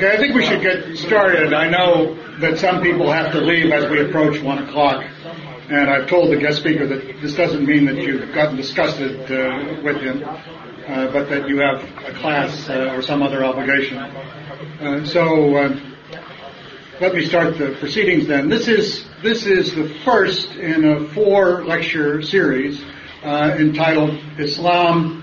Okay, I think we should get started. I know that some people have to leave as we approach one o'clock, and I've told the guest speaker that this doesn't mean that you've gotten disgusted uh, with him, uh, but that you have a class uh, or some other obligation. Uh, so uh, let me start the proceedings then. This is this is the first in a four lecture series uh, entitled Islam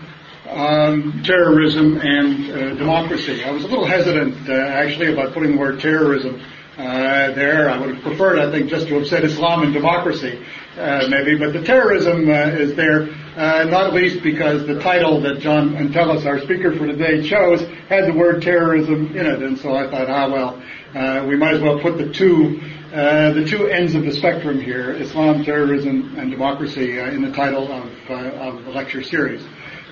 um, terrorism and uh, democracy. I was a little hesitant, uh, actually, about putting the word terrorism uh, there. I would have preferred, I think, just to have said Islam and democracy, uh, maybe. But the terrorism uh, is there, uh, not least because the title that John Entelis, our speaker for today, chose had the word terrorism in it, and so I thought, ah, well, we might as well put the two. the two ends of the spectrum here, Islam, terrorism, and democracy, in the title of, of the lecture series.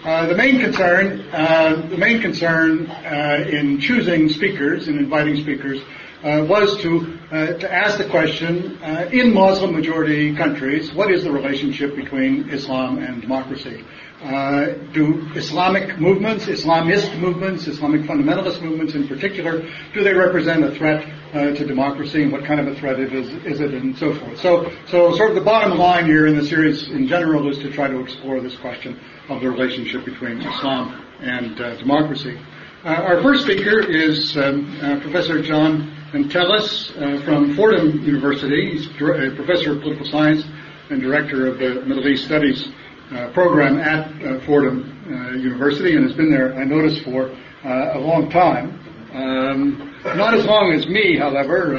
Uh, the main concern, uh, the main concern uh, in choosing speakers and inviting speakers uh, was to uh, to ask the question: in Muslim majority countries, what is the relationship between Islam and democracy? do Islamic movements, Islamist movements, Islamic fundamentalist movements in particular, do they represent a threat to democracy, and what kind of a threat it is, is it, and so forth? So, so sort of the bottom line here in the series in general is to try to explore this question of the relationship between Islam and uh, democracy. Uh, our first speaker is um, uh, Professor John Entelis uh, from Fordham University. He's a professor of political science and director of the Middle East Studies uh, program at uh, Fordham University and has been there, I noticed, for a long time. Um, not as long as me, however.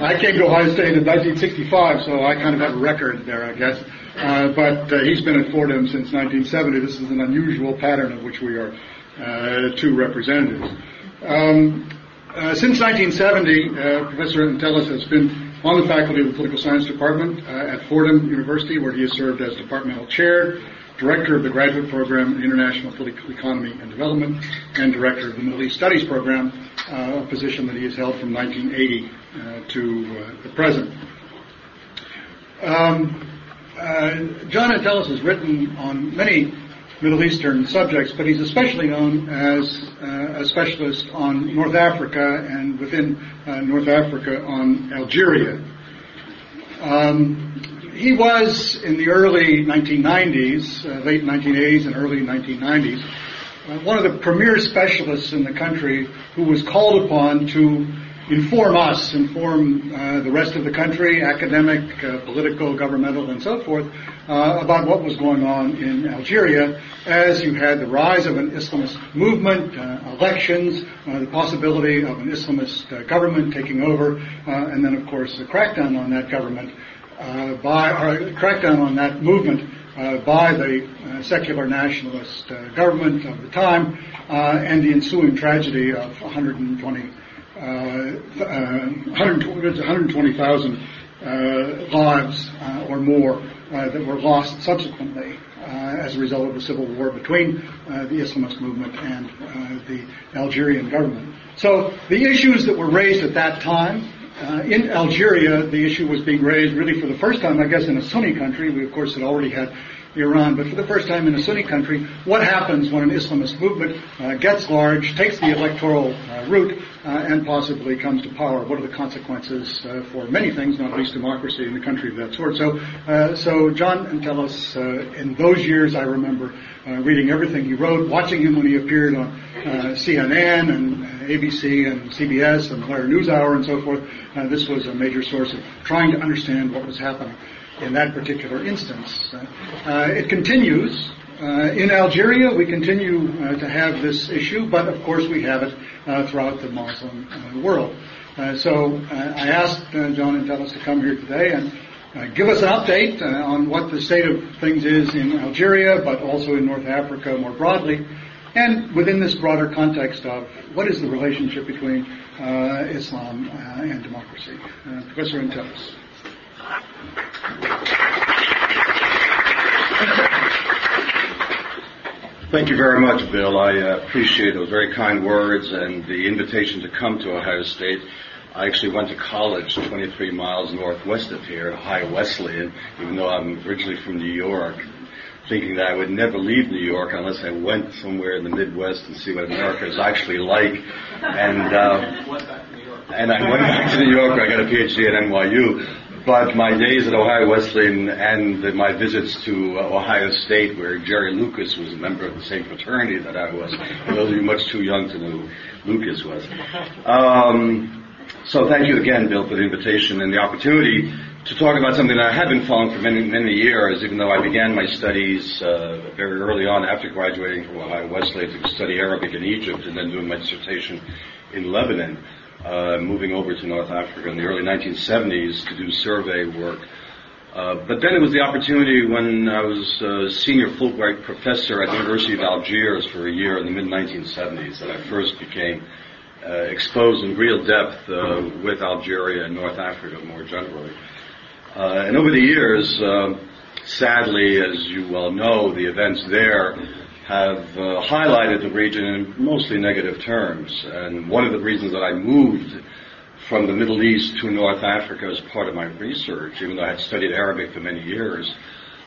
I came to Ohio State in 1965, so I kind of have a record there, I guess. Uh, but uh, he's been at Fordham since 1970. This is an unusual pattern of which we are uh, two representatives. Um, uh, since 1970, uh, Professor Entelis has been on the faculty of the Political Science Department at Fordham University, where he has served as departmental chair, director of the graduate program in International Political Economy and Development, and director of the Middle East Studies program, a position that he has held from 1980 to the present. Um, uh, John Entelis has written on many Middle Eastern subjects, but he's especially known as uh, a specialist on North Africa and within uh, North Africa on Algeria. Um, he was in the early 1990s, uh, late 1980s and early 1990s, uh, one of the premier specialists in the country who was called upon to inform us, inform uh, the rest of the country, academic, uh, political, governmental, and so forth, uh, about what was going on in Algeria as you had the rise of an Islamist movement, uh, elections, uh, the possibility of an Islamist uh, government taking over, and then, of course, the crackdown on that government by, or crackdown on that movement uh, by the uh, secular nationalist uh, government of the time, and the ensuing tragedy of 120 120,000 uh, lives uh, or more uh, that were lost subsequently as a result of the civil war between the Islamist movement and the Algerian government. So the issues that were raised at that time uh, in Algeria, the issue was being raised really for the first time, I guess, in a Sunni country. We, of course, had already had Iran, but for the first time in a Sunni country, what happens when an Islamist movement uh, gets large, takes the electoral uh, route, uh, and possibly comes to power? What are the consequences uh, for many things, not least democracy in a country of that sort? So, uh, so John Entelis, uh, in those years, I remember reading everything he wrote, watching him when he appeared on CNN and ABC and CBS and the Lehrer NewsHour and so forth. this was a major source of trying to understand what was happening in that particular instance. Uh, it continues. Uh, in Algeria, we continue uh, to have this issue, but of course we have it uh, throughout the Muslim uh, world. Uh, so I asked John Entelis to come here today and give us an update on what the state of things is in Algeria, but also in North Africa more broadly, and within this broader context of what is the relationship between Islam and democracy. Professor Entelis. Thank you very much, Bill. I uh, appreciate those very kind words and the invitation to come to Ohio State. I actually went to college 23 miles northwest of here, Ohio Wesleyan, even though I'm originally from New York. thinking that I would never leave New York unless I went somewhere in the Midwest and see what America is actually like. And uh, and I went back to New York. I got a PhD at NYU. But my days at Ohio Wesleyan and my visits to uh, Ohio State, where Jerry Lucas was a member of the same fraternity that I was, for those of you much too young to know who Lucas was. Um, so thank you again, Bill, for the invitation and the opportunity to talk about something that I have been following for many, many years, even though I began my studies uh, very early on after graduating from Ohio Wesleyan to study Arabic in Egypt and then doing my dissertation in Lebanon, uh, moving over to North Africa in the early 1970s to do survey work. Uh, but then it was the opportunity when I was a senior Fulbright professor at the University of Algiers for a year in the mid 1970s that I first became uh, exposed in real depth uh, with Algeria and North Africa more generally. Uh, and over the years, uh, sadly, as you well know, the events there have uh, highlighted the region in mostly negative terms. And one of the reasons that I moved from the Middle East to North Africa as part of my research, even though I had studied Arabic for many years,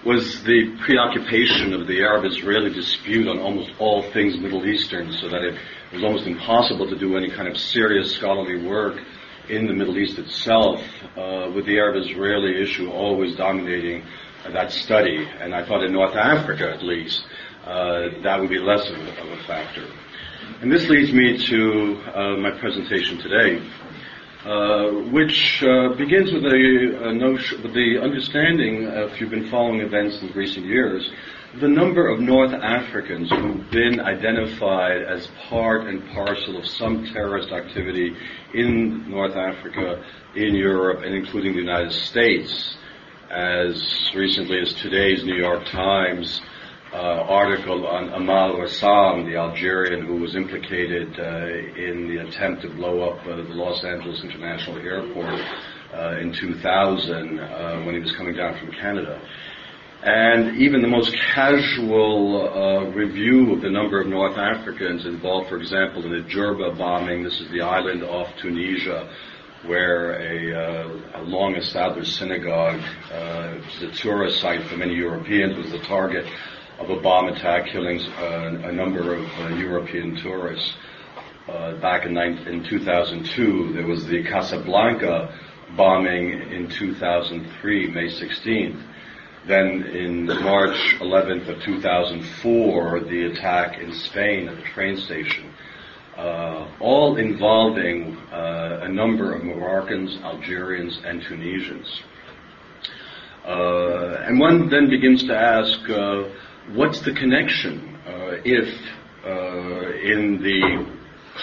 was the preoccupation of the Arab-Israeli dispute on almost all things Middle Eastern, so that it was almost impossible to do any kind of serious scholarly work in the Middle East itself, uh, with the Arab-Israeli issue always dominating that study. And I thought in North Africa, at least, that would be less of a, of a, factor. And this leads me to uh, my presentation today, uh, which uh, begins with a, a notion, with the understanding, if you've been following events in recent years, the number of North Africans who've been identified as part and parcel of some terrorist activity in North Africa, in Europe, and including the United States, as recently as today's New York Times uh, article on Ahmed Ressam, the Algerian who was implicated uh, in the attempt to blow up uh, the Los Angeles International Airport uh, in 2000 uh, when he was coming down from Canada. And even the most casual uh, review of the number of North Africans involved, for example, in the Jerba bombing, this is the island off Tunisia, where a, uh, a long established synagogue, uh, the tourist site for many Europeans, was the target of a bomb attack, killing uh, a number of uh, European tourists. Uh, back in, in 2002, there was the Casablanca bombing in 2003, May 16th. Then in March 11th of 2004, the attack in Spain at the train station. Uh, all involving uh, a number of Moroccans, Algerians, and Tunisians. Uh, and one then begins to ask, what's the connection uh, if uh, in the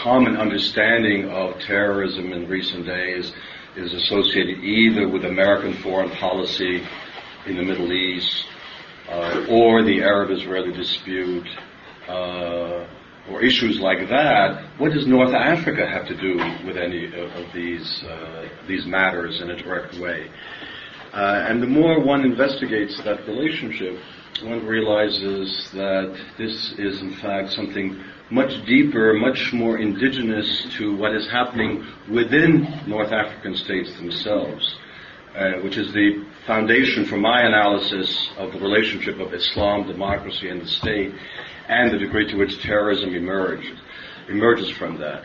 common understanding of terrorism in recent days is associated either with American foreign policy in the Middle East, uh, or the Arab-Israeli dispute, uh, or issues like that, what does North Africa have to do with any of these uh, these matters in a direct way? Uh, and the more one investigates that relationship, one realizes that this is in fact something much deeper, much more indigenous to what is happening within North African states themselves uh, which is the foundation for my analysis of the relationship of Islam, democracy, and the state, and the degree to which terrorism emerges, emerges from that.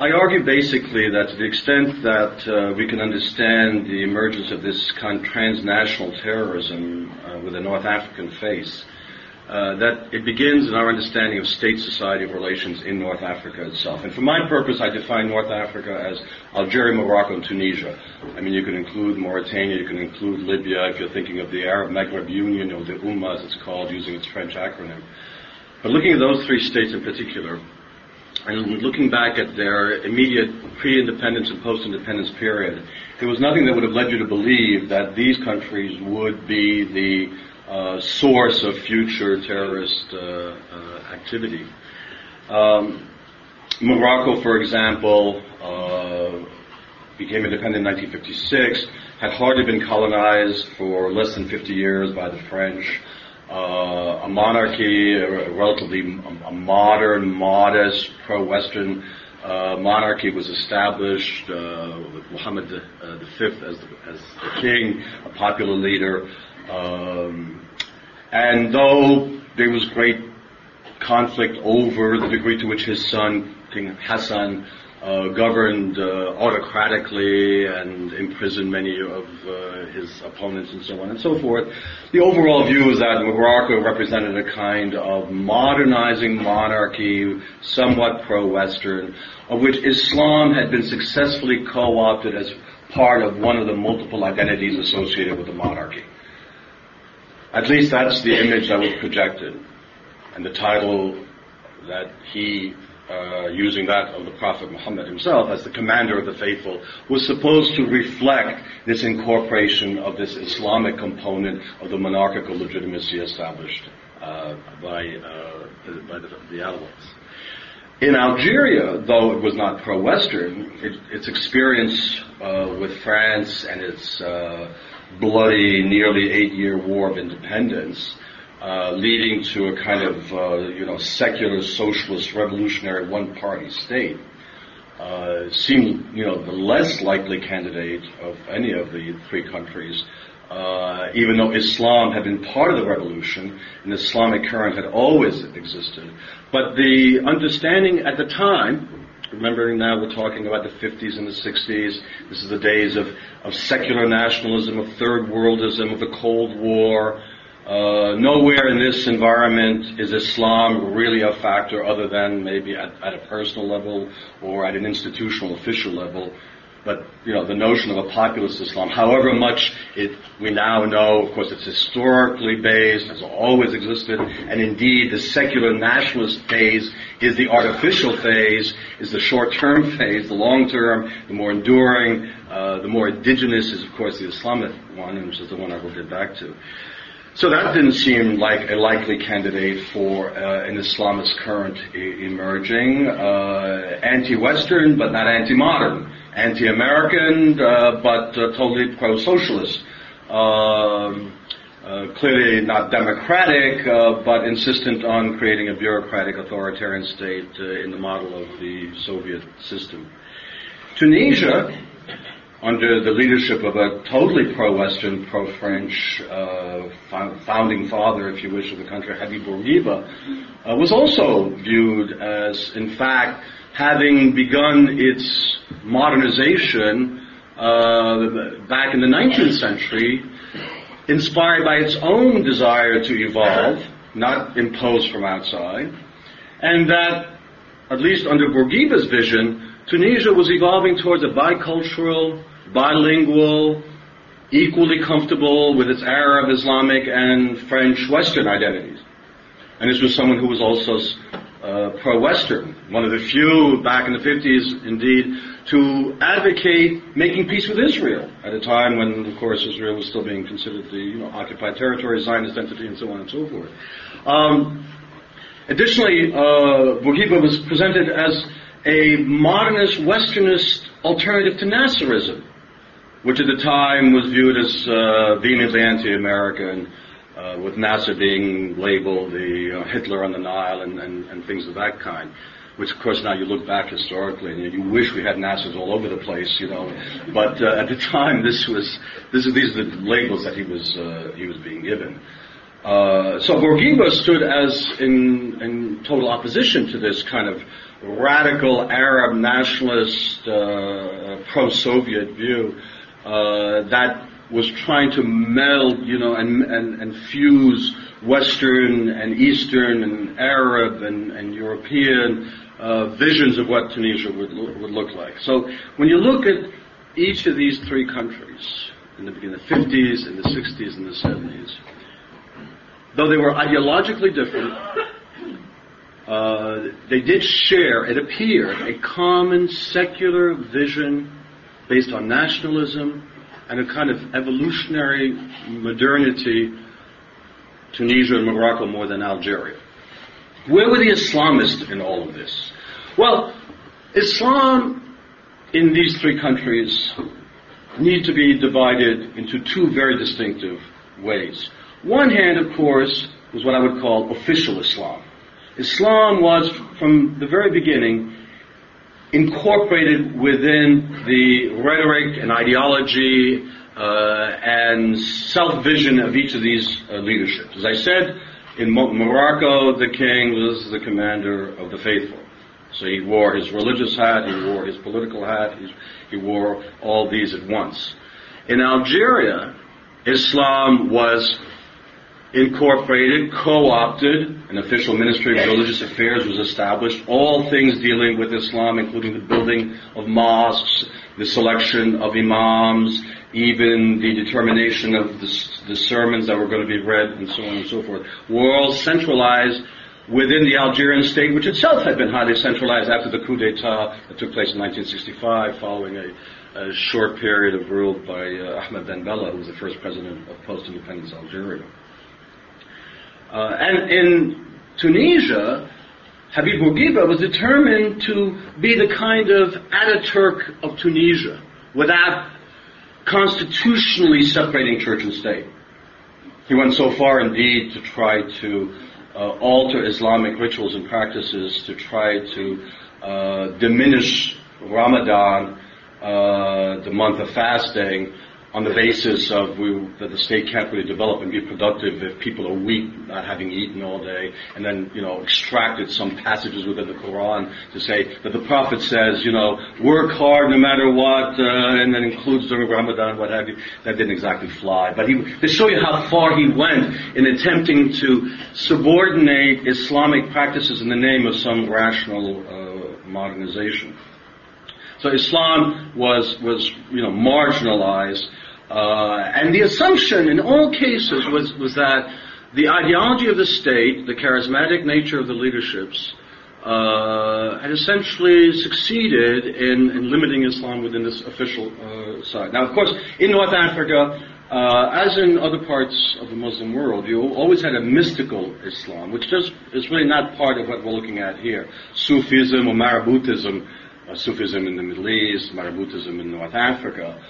I argue basically that to the extent that uh, we can understand the emergence of this kind of transnational terrorism uh, with a North African face, uh, that it begins in our understanding of state-society relations in North Africa itself. And for my purpose, I define North Africa as Algeria, Morocco, and Tunisia. I mean, you can include Mauritania, you can include Libya, if you're thinking of the Arab Maghreb Union, or the UMA as it's called, using its French acronym. But looking at those three states in particular, and looking back at their immediate pre-independence and post-independence period, there was nothing that would have led you to believe that these countries would be the uh, source of future terrorist uh, uh, activity. Um, Morocco, for example, became independent in 1956, had hardly been colonized for less than 50 years by the French. Uh, a monarchy, a relatively a modern, modest, pro-Western uh, monarchy was established uh, with Muhammad V as the, as the king, a popular leader. Um, And though there was great conflict over the degree to which his son, King Hassan, uh, governed uh, autocratically and imprisoned many of uh, his opponents and so on and so forth. The overall view is that Morocco represented a kind of modernizing monarchy, somewhat pro-Western, of which Islam had been successfully co-opted as part of one of the multiple identities associated with the monarchy. At least that's the image that was projected. And the title that he, uh, using that of the Prophet Muhammad himself as the commander of the faithful, was supposed to reflect this incorporation of this Islamic component of the monarchical legitimacy established uh, by, uh, by the, the Alawites. In Algeria, though it was not pro-Western, it, its experience uh, with France and its uh, bloody, nearly eight-year war of independence, uh, leading to a kind of, uh, you know, secular, socialist, revolutionary one-party state, uh, seemed, you know, the less likely candidate of any of the three countries uh, even though Islam had been part of the revolution, an Islamic current had always existed. But the understanding at the time, remembering now we're talking about the 50s and the 60s, this is the days of, of secular nationalism, of third worldism, of the Cold War. Uh, nowhere in this environment is Islam really a factor other than maybe at, at a personal level or at an institutional official level. But you know, the notion of a populist Islam, however much it we now know, of course, it's historically based, has always existed, and indeed the secular nationalist phase is the artificial phase, is the short-term phase, the long-term, the more enduring, uh, the more indigenous is, of course, the Islamic one, which is the one I will get back to. So that didn't seem like a likely candidate for uh, an Islamist current emerging. Uh, anti-Western, but not anti-modern anti-American, uh, but uh, totally pro-socialist. Um, uh, clearly not democratic, uh, but insistent on creating a bureaucratic authoritarian state in the model of the Soviet system. Tunisia, under the leadership of a totally pro-Western, pro-French uh, founding father, if you wish, of the country, Habib Bourguiba, was also viewed as, in fact, having begun its modernization uh, back in the 19th century, inspired by its own desire to evolve, not imposed from outside, and that, at least under Bourguiba's vision, Tunisia was evolving towards a bicultural, bilingual, equally comfortable with its Arab, Islamic, and French Western identities. And this was someone who was also uh, pro-Western, one of the few back in the 50s, indeed, to advocate making peace with Israel at a time when, of course, Israel was still being considered the you know, occupied territory, Zionist entity, and so on and so forth. Um, additionally, uh, Bourguiba was presented as a modernist, Westernist alternative to Nasserism, which at the time was viewed as uh, vehemently anti-American uh, with Nasser being labeled the uh, Hitler on the Nile and, and, and, things of that kind. Which, of course, now you look back historically and you wish we had Nassers all over the place, you know. But uh, at the time, this was this is, these are the labels that he was uh, he was being given. Uh, so Bourguiba stood as in, in total opposition to this kind of radical Arab nationalist pro-Soviet view that was trying to meld, you know, and, and, and fuse Western and Eastern and Arab and, and European uh, visions of what Tunisia would, would look like. So when you look at each of these three countries, in the beginning, of the 50s and the 60s and the 70s, though they were ideologically different, uh, they did share, it appeared, a common secular vision based on nationalism and a kind of evolutionary modernity, Tunisia and Morocco more than Algeria. Where were the Islamists in all of this? Well, Islam in these three countries need to be divided into two very distinctive ways. One hand, of course, was what I would call official Islam. Islam was, from the very beginning, incorporated within the rhetoric and ideology uh, and self-vision of each of these uh, leaderships. As I said, in Morocco, the king was the commander of the faithful. So he wore his religious hat, he wore his political hat, he wore all these at once. In Algeria, Islam was incorporated, co-opted, an official ministry of religious affairs was established, all things dealing with Islam, including the building of mosques, the selection of imams, even the determination of the, the sermons that were going to be read, and so on and so forth, were all centralized within the Algerian state, which itself had been highly centralized after the coup d'etat that took place in 1965, following a, a short period of rule by uh, Ahmed Ben Bella, who was the first president of post-independence Algeria. Uh, and in Tunisia, Habib Bourguiba was determined to be the kind of Ataturk of Tunisia without constitutionally separating church and state. He went so far indeed to try to uh, alter Islamic rituals and practices to try to uh, diminish Ramadan, uh, the month of fasting, on the basis of we, that the state can't really develop and be productive if people are weak, not having eaten all day, and then you know extracted some passages within the Quran to say that the Prophet says, you know, work hard no matter what, uh, and then includes during Ramadan, what have you. That didn't exactly fly, but he to show you how far he went in attempting to subordinate Islamic practices in the name of some rational uh, modernization. So Islam was was you know marginalized uh, and the assumption in all cases was, was that the ideology of the state, the charismatic nature of the leaderships, uh, had essentially succeeded in, in, limiting Islam within this official uh, side. Now, of course, in North Africa, uh, as in other parts of the Muslim world, you always had a mystical Islam, which just is really not part of what we're looking at here. Sufism or Maraboutism, Sufism in the Middle East, Maraboutism in North Africa.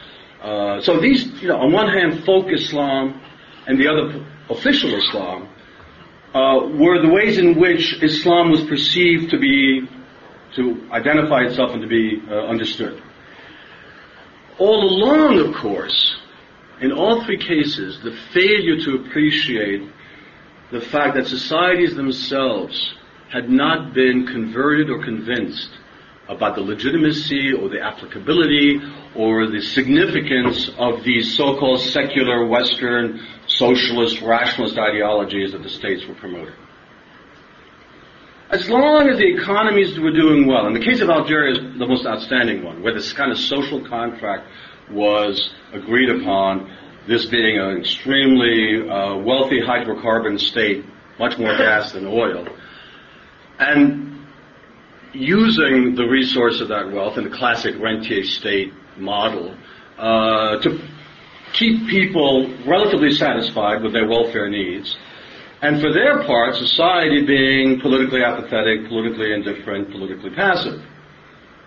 Uh, so these, you know, on one hand, folk Islam and the other official Islam uh, were the ways in which Islam was perceived to be, to identify itself and to be uh, understood. All along, of course, in all three cases, the failure to appreciate the fact that societies themselves had not been converted or convinced about the legitimacy or the applicability or the significance of these so-called secular Western socialist rationalist ideologies that the states were promoting. As long as the economies were doing well, and the case of Algeria is the most outstanding one, where this kind of social contract was agreed upon, this being an extremely uh, wealthy hydrocarbon state, much more gas than oil, and using the resource of that wealth in the classic rentier state model uh, to keep people relatively satisfied with their welfare needs, and for their part, society being politically apathetic, politically indifferent, politically passive.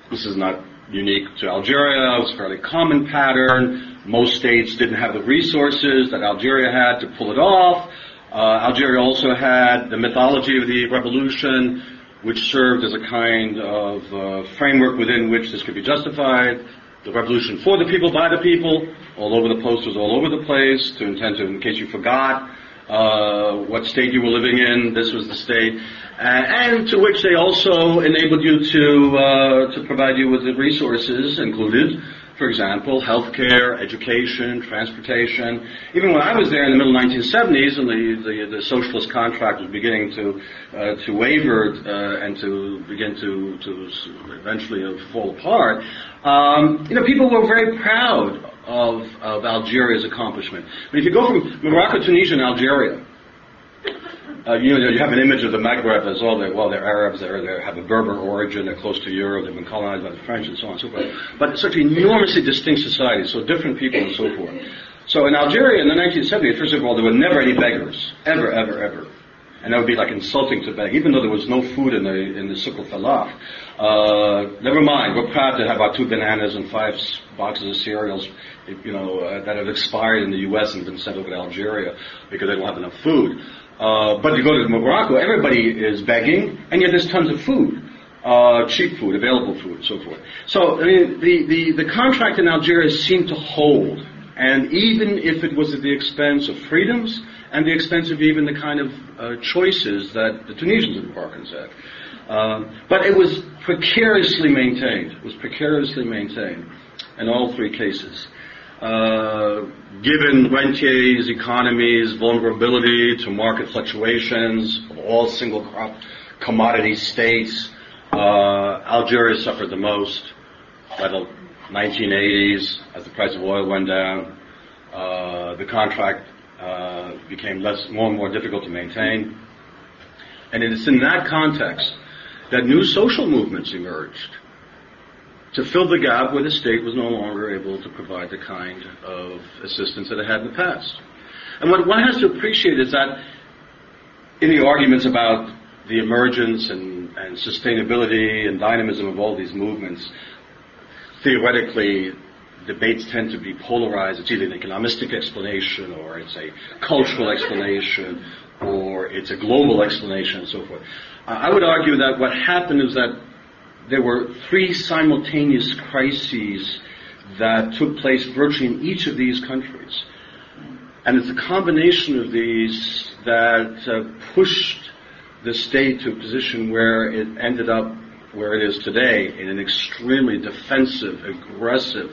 This is not unique to Algeria. It was a fairly common pattern. Most states didn't have the resources that Algeria had to pull it off. Uh, Algeria also had the mythology of the revolution, which served as a kind of uh, framework within which this could be justified. The revolution for the people, by the people, all over the posters, all over the place, to intend to, in case you forgot uh, what state you were living in, this was the state, and to which they also enabled you to uh, to provide you with the resources included for example, healthcare, education, transportation. Even when I was there in the middle 1970s and the, the, the socialist contract was beginning to, uh, to waver uh, and to begin to, to eventually uh, fall apart, um, you know, people were very proud of, of Algeria's accomplishment. But if you go from Morocco, Tunisia, and Algeria, uh, you know, you have an image of the Maghreb as all well, they're Arabs, they're, they have a Berber origin, they're close to Europe, they've been colonized by the French and so on and so forth. But it's such an enormously distinct society, so different people and so forth. So in Algeria in the 1970s, first of all, there were never any beggars. Ever, ever, ever. And that would be like insulting to beg, even though there was no food in the, in the Souk al uh, never mind, we're proud to have our two bananas and five boxes of cereals, you know, uh, that have expired in the U.S. and been sent over to Algeria because they don't have enough food. Uh, but you go to Morocco, everybody is begging, and yet there's tons of food. uh, cheap food, available food, and so forth. So I mean, the, the, the contract in Algeria seemed to hold, and even if it was at the expense of freedoms and the expense of even the kind of uh, choices that the Tunisians embarked had. Um, but it was precariously maintained. It was precariously maintained in all three cases. Uh, given rentier's economy's vulnerability to market fluctuations of all single crop commodity states, uh, Algeria suffered the most by the 1980s as the price of oil went down. Uh, the contract became less, more and more difficult to maintain. And it's in that context that new social movements emerged to fill the gap where the state was no longer able to provide the kind of assistance that it had in the past. And what one has to appreciate is that in the arguments about the emergence and, and sustainability and dynamism of all these movements, theoretically, debates tend to be polarized. It's either an economistic explanation or it's a cultural explanation or it's a global explanation and so forth. I would argue that what happened is that there were three simultaneous crises that took place virtually in each of these countries. And it's a combination of these that uh, pushed the state to a position where it ended up where it is today in an extremely defensive, aggressive,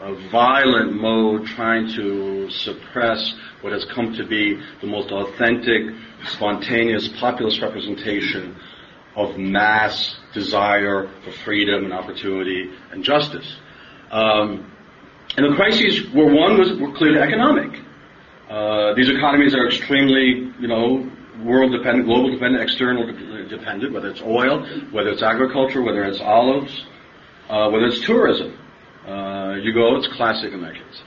uh, violent mode trying to suppress what has come to be the most authentic, spontaneous, populist representation of mass desire for freedom and opportunity and justice. Um, and the crises were one was were clearly economic. Uh, these economies are extremely, you know, world dependent, global dependent, external dependent, whether it's oil, whether it's agriculture, whether it's olives, uh, whether it's tourism. Uh, you go, it's classic Americans.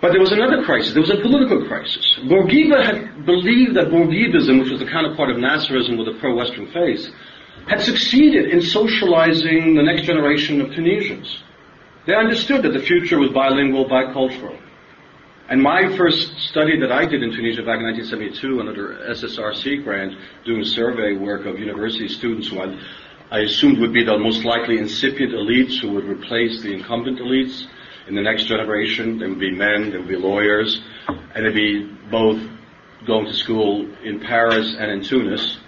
But there was another crisis. There was a political crisis. Bourguiba had believed that Bourguibism, which was the counterpart of Nasserism with a pro-Western face, had succeeded in socializing the next generation of Tunisians. They understood that the future was bilingual, bicultural. And my first study that I did in Tunisia back in 1972 under SSRC grant, doing survey work of university students who I, I assumed would be the most likely incipient elites who would replace the incumbent elites, in the next generation. There would be men, there would be lawyers, and they'd be both going to school in Paris and in Tunis.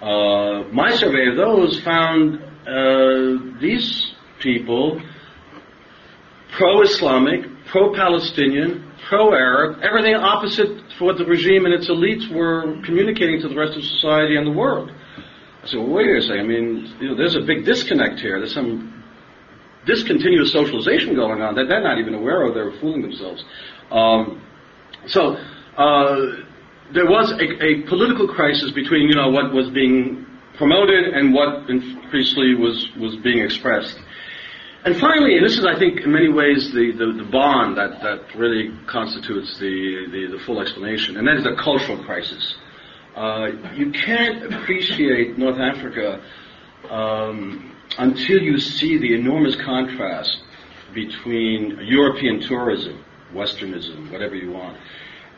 Uh, my survey of those found uh, these people pro-Islamic, pro-Palestinian, pro-Arab, everything opposite to what the regime and its elites were communicating to the rest of society and the world. Well, wait a second. I mean, you know, there's a big disconnect here. There's some discontinuous socialization going on that they're not even aware of. They're fooling themselves. Um, so uh, there was a, a, political crisis between you know what was being promoted and what increasingly was was being expressed. And finally, and this is, I think, in many ways the, the, the bond that, that really constitutes the, the, the, full explanation, and that is the cultural crisis. Uh, you can't appreciate North Africa um, until you see the enormous contrast between European tourism, Westernism, whatever you want,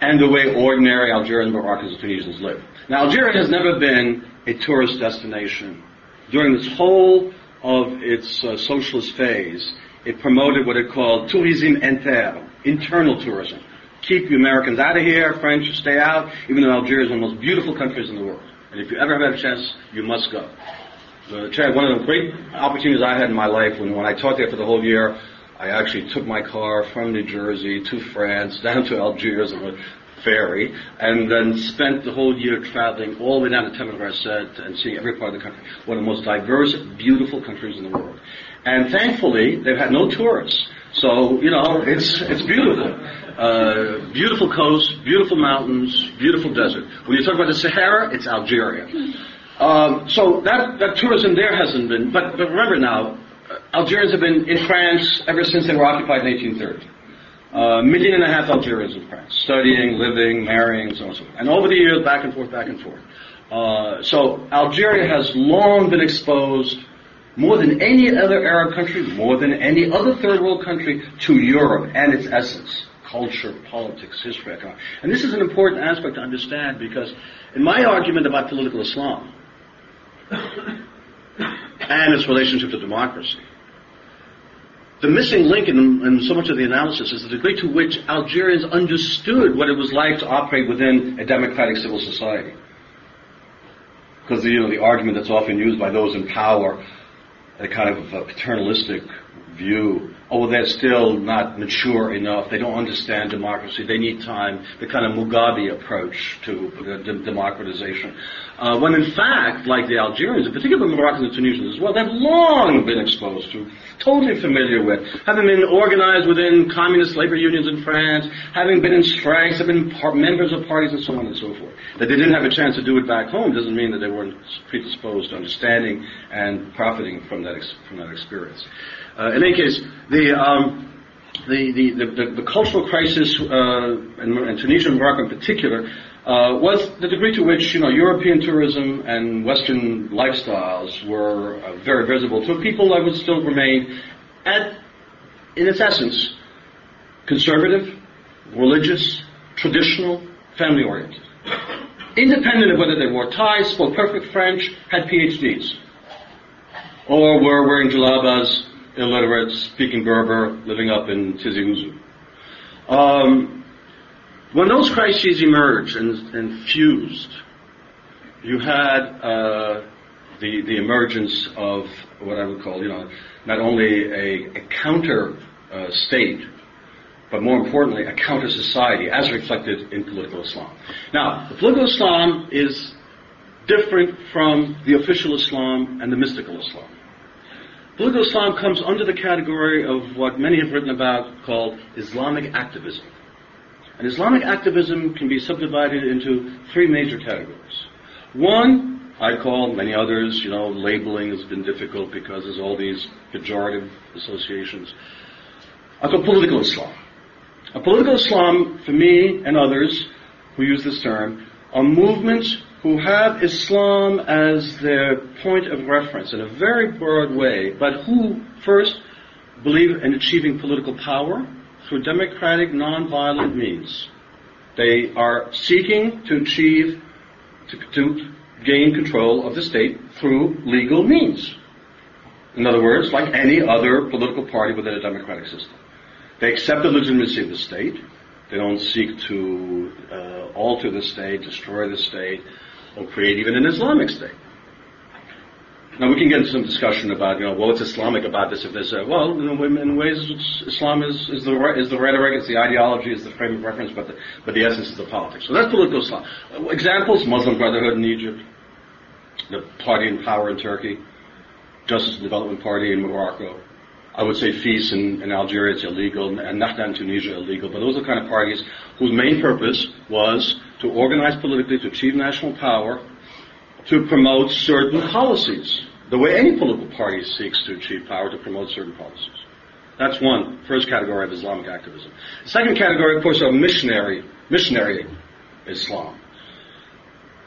and the way ordinary Algerians, Moroccans, and Tunisians live. Now, Algeria has never been a tourist destination. During this whole of its uh, socialist phase, it promoted what it called tourisme interne, internal tourism. Keep you Americans out of here, French stay out, even though Algeria is one of the most beautiful countries in the world. And if you ever have a chance, you must go. Chad, one of the great opportunities I had in my life when, when I taught there for the whole year, I actually took my car from New Jersey to France, down to Algiers on a ferry, and then spent the whole year traveling all the way down to Tamanrasset and seeing every part of the country. One of the most diverse, beautiful countries in the world. And thankfully, they've had no tourists. So, you know, it's, it's beautiful. Uh, beautiful coast, beautiful mountains, beautiful desert. When you talk about the Sahara, it's Algeria. Um, so that, that tourism there hasn't been, but, but remember now, Algerians have been in France ever since they were occupied in 1830. A uh, million and a half Algerians in France, studying, living, marrying, so on and so forth. And over the years, back and forth, back and forth. Uh, so Algeria has long been exposed, more than any other Arab country, more than any other third world country, to Europe and its essence culture, politics, history, economics. And this is an important aspect to understand because in my argument about political Islam, and its relationship to democracy. The missing link in, in, so much of the analysis is the degree to which Algerians understood what it was like to operate within a democratic civil society. Because you know, the argument that's often used by those in power, a kind of a paternalistic view, oh, they're still not mature enough, they don't understand democracy, they need time, the kind of Mugabe approach to democratization. Uh, when in fact, like the Algerians, in particular the Moroccans and Tunisians as well, they've long been exposed to, totally familiar with, having been organized within communist labor unions in France, having been in strikes, having been par- members of parties and so on and so forth. That they didn't have a chance to do it back home doesn't mean that they weren't predisposed to understanding and profiting from that, ex- from that experience. Uh, in any case, the, um, the, the, the, the, cultural crisis, uh, in, in Tunisia and Morocco in particular, uh, was the degree to which you know European tourism and Western lifestyles were uh, very visible to people that would still remain, at in its essence, conservative, religious, traditional, family oriented, independent of whether they wore ties, spoke perfect French, had PhDs, or were wearing jalabas, illiterate, speaking Berber, living up in Tizi Ouzou. Um, when those crises emerged and, and fused, you had uh, the, the emergence of what I would call, you know, not only a, a counter uh, state, but more importantly, a counter society, as reflected in political Islam. Now, the political Islam is different from the official Islam and the mystical Islam. Political Islam comes under the category of what many have written about called Islamic activism. And Islamic activism can be subdivided into three major categories. One, I call many others, you know, labeling has been difficult because there's all these pejorative associations. I call political Islam. A political Islam, for me and others who use this term, are movements who have Islam as their point of reference in a very broad way, but who first believe in achieving political power, through democratic, nonviolent means. They are seeking to achieve, to, to gain control of the state through legal means. In other words, like any other political party within a democratic system. They accept the legitimacy of the state. They don't seek to uh, alter the state, destroy the state, or create even an Islamic state. Now we can get into some discussion about, you know, well, what's Islamic about this? If there's a, well, in ways, Islam is, is the is the rhetoric, it's the ideology, it's the frame of reference, but the, but the essence is the politics. So that's political Islam. Examples: Muslim Brotherhood in Egypt, the party in power in Turkey, Justice and Development Party in Morocco. I would say FIS in, in Algeria it's illegal, and Nahda in Tunisia illegal. But those are the kind of parties whose main purpose was to organize politically to achieve national power, to promote certain policies the way any political party seeks to achieve power to promote certain policies. That's one, first category of Islamic activism. Second category, of course, are missionary, missionary Islam.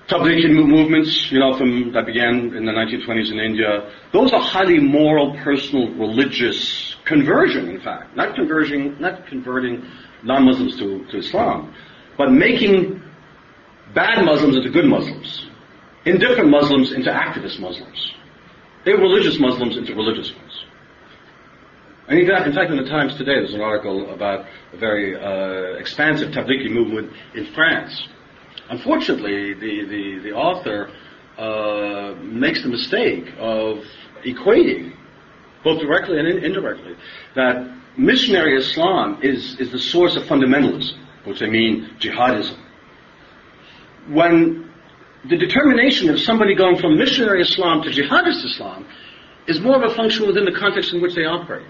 Tablighi movements, you know, from that began in the 1920s in India. Those are highly moral, personal, religious conversion. In fact, not conversion, not converting non-Muslims to, to Islam, but making bad Muslims into good Muslims, indifferent Muslims into activist Muslims. They were religious Muslims into religious ones. And in fact, in fact, in the Times today, there's an article about a very uh, expansive Tablighi movement in France. Unfortunately, the, the, the author uh, makes the mistake of equating, both directly and indirectly, that missionary Islam is, is the source of fundamentalism, which I mean jihadism. When the determination of somebody going from missionary Islam to jihadist Islam is more of a function within the context in which they operate.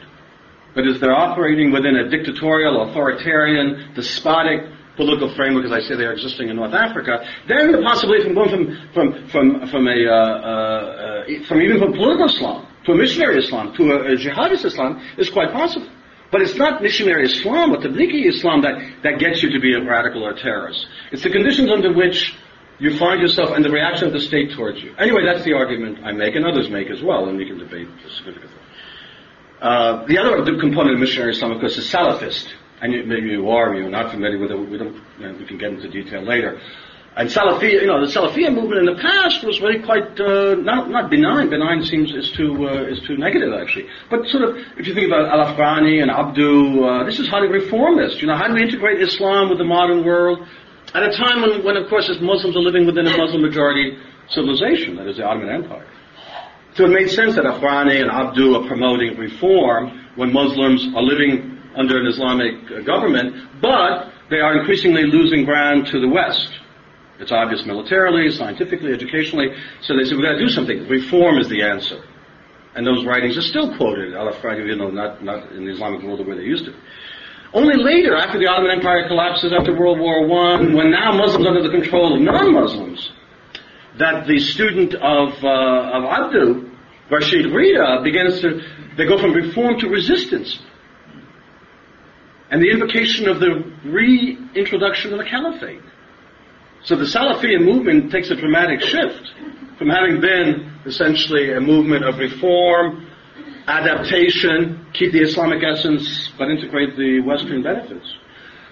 But if they're operating within a dictatorial, authoritarian, despotic political framework, as I say, they are existing in North Africa, then the possibility from going from from from from a uh, uh, from even from political Islam to a missionary Islam to a, a jihadist Islam is quite possible. But it's not missionary Islam or Tablighi Islam that, that gets you to be a radical or a terrorist. It's the conditions under which you find yourself and the reaction of the state towards you. Anyway, that's the argument I make, and others make as well, and we can debate the significance. Uh, the other component of missionary Islam, of course, is Salafist. And you, maybe you are, you're not familiar with it, we, don't, you know, we can get into detail later. And Salafia, you know, the Salafia movement in the past was really quite uh, not not benign. Benign seems is too uh, is too negative actually. But sort of, if you think about Al Afghani and Abdu, uh, this is highly reformist. You know, how do we integrate Islam with the modern world at a time when, when of course, as Muslims are living within a Muslim majority civilization, that is the Ottoman Empire. So it made sense that Afghani and Abdu are promoting reform when Muslims are living under an Islamic uh, government, but they are increasingly losing ground to the West. It's obvious militarily, scientifically, educationally. So they said, we've got to do something. Reform is the answer. And those writings are still quoted, al-Afghani, you know, not, not in the Islamic world the way they used to. Only later, after the Ottoman Empire collapses, after World War I, when now Muslims are under the control of non-Muslims, that the student of, uh, of Abduh, Rashid Rida, begins to, they go from reform to resistance. And the invocation of the reintroduction of the caliphate. So the Salafian movement takes a dramatic shift from having been essentially a movement of reform, adaptation, keep the Islamic essence, but integrate the Western benefits,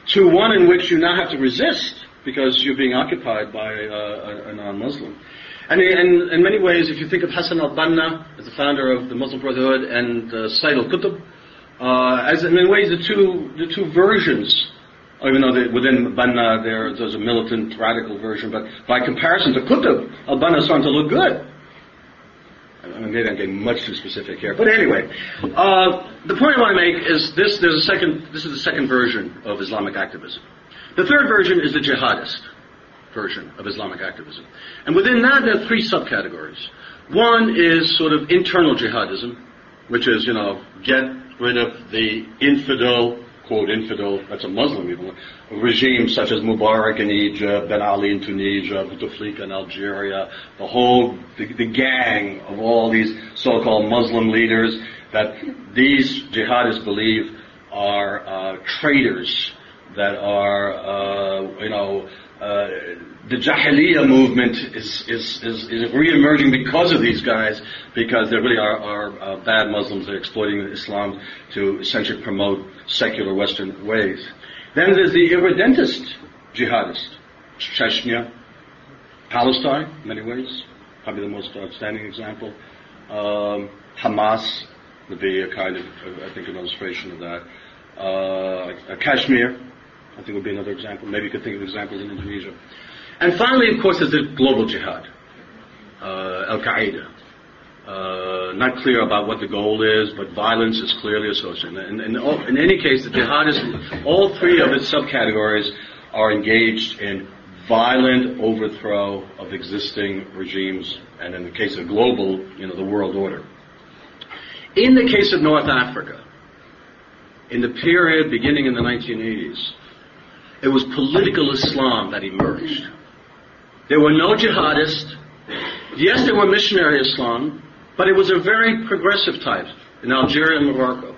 to one in which you now have to resist because you're being occupied by uh, a, a non-Muslim. And in, in, many ways, if you think of Hassan al-Banna as the founder of the Muslim Brotherhood and uh, al-Qutb, uh, as in many ways the two, the two versions even though within Banna there, there's a militant radical version, but by comparison to Qutb, al-Banna is starting to look good. Maybe I'm getting much too specific here, but anyway, uh, the point I want to make is this: there's a second. This is the second version of Islamic activism. The third version is the jihadist version of Islamic activism, and within that there are three subcategories. One is sort of internal jihadism, which is you know get rid of the infidel quote infidel, that's a Muslim even, regimes such as Mubarak in Egypt, Ben Ali in Tunisia, Bouteflika in Algeria, the whole, the, the gang of all these so-called Muslim leaders that these jihadists believe are uh, traitors, that are, uh, you know, uh, the Jahiliyyah movement is, is, is, is re-emerging because of these guys, because they really are, are uh, bad Muslims. They're exploiting Islam to essentially promote secular Western ways. Then there's the irredentist jihadist, Chechnya, Palestine, in many ways, probably the most outstanding example. Um, Hamas would be a kind of, I think, an illustration of that. Uh, Kashmir, I think would be another example. Maybe you could think of examples in Indonesia. And finally, of course, there's the global jihad, uh, Al Qaeda. Uh, not clear about what the goal is, but violence is clearly associated. And, and, and in any case, the jihadists, all three of its subcategories are engaged in violent overthrow of existing regimes, and in the case of global, you know, the world order. In the case of North Africa, in the period beginning in the 1980s, it was political Islam that emerged. There were no jihadists. Yes, there were missionary Islam, but it was a very progressive type in Algeria and Morocco.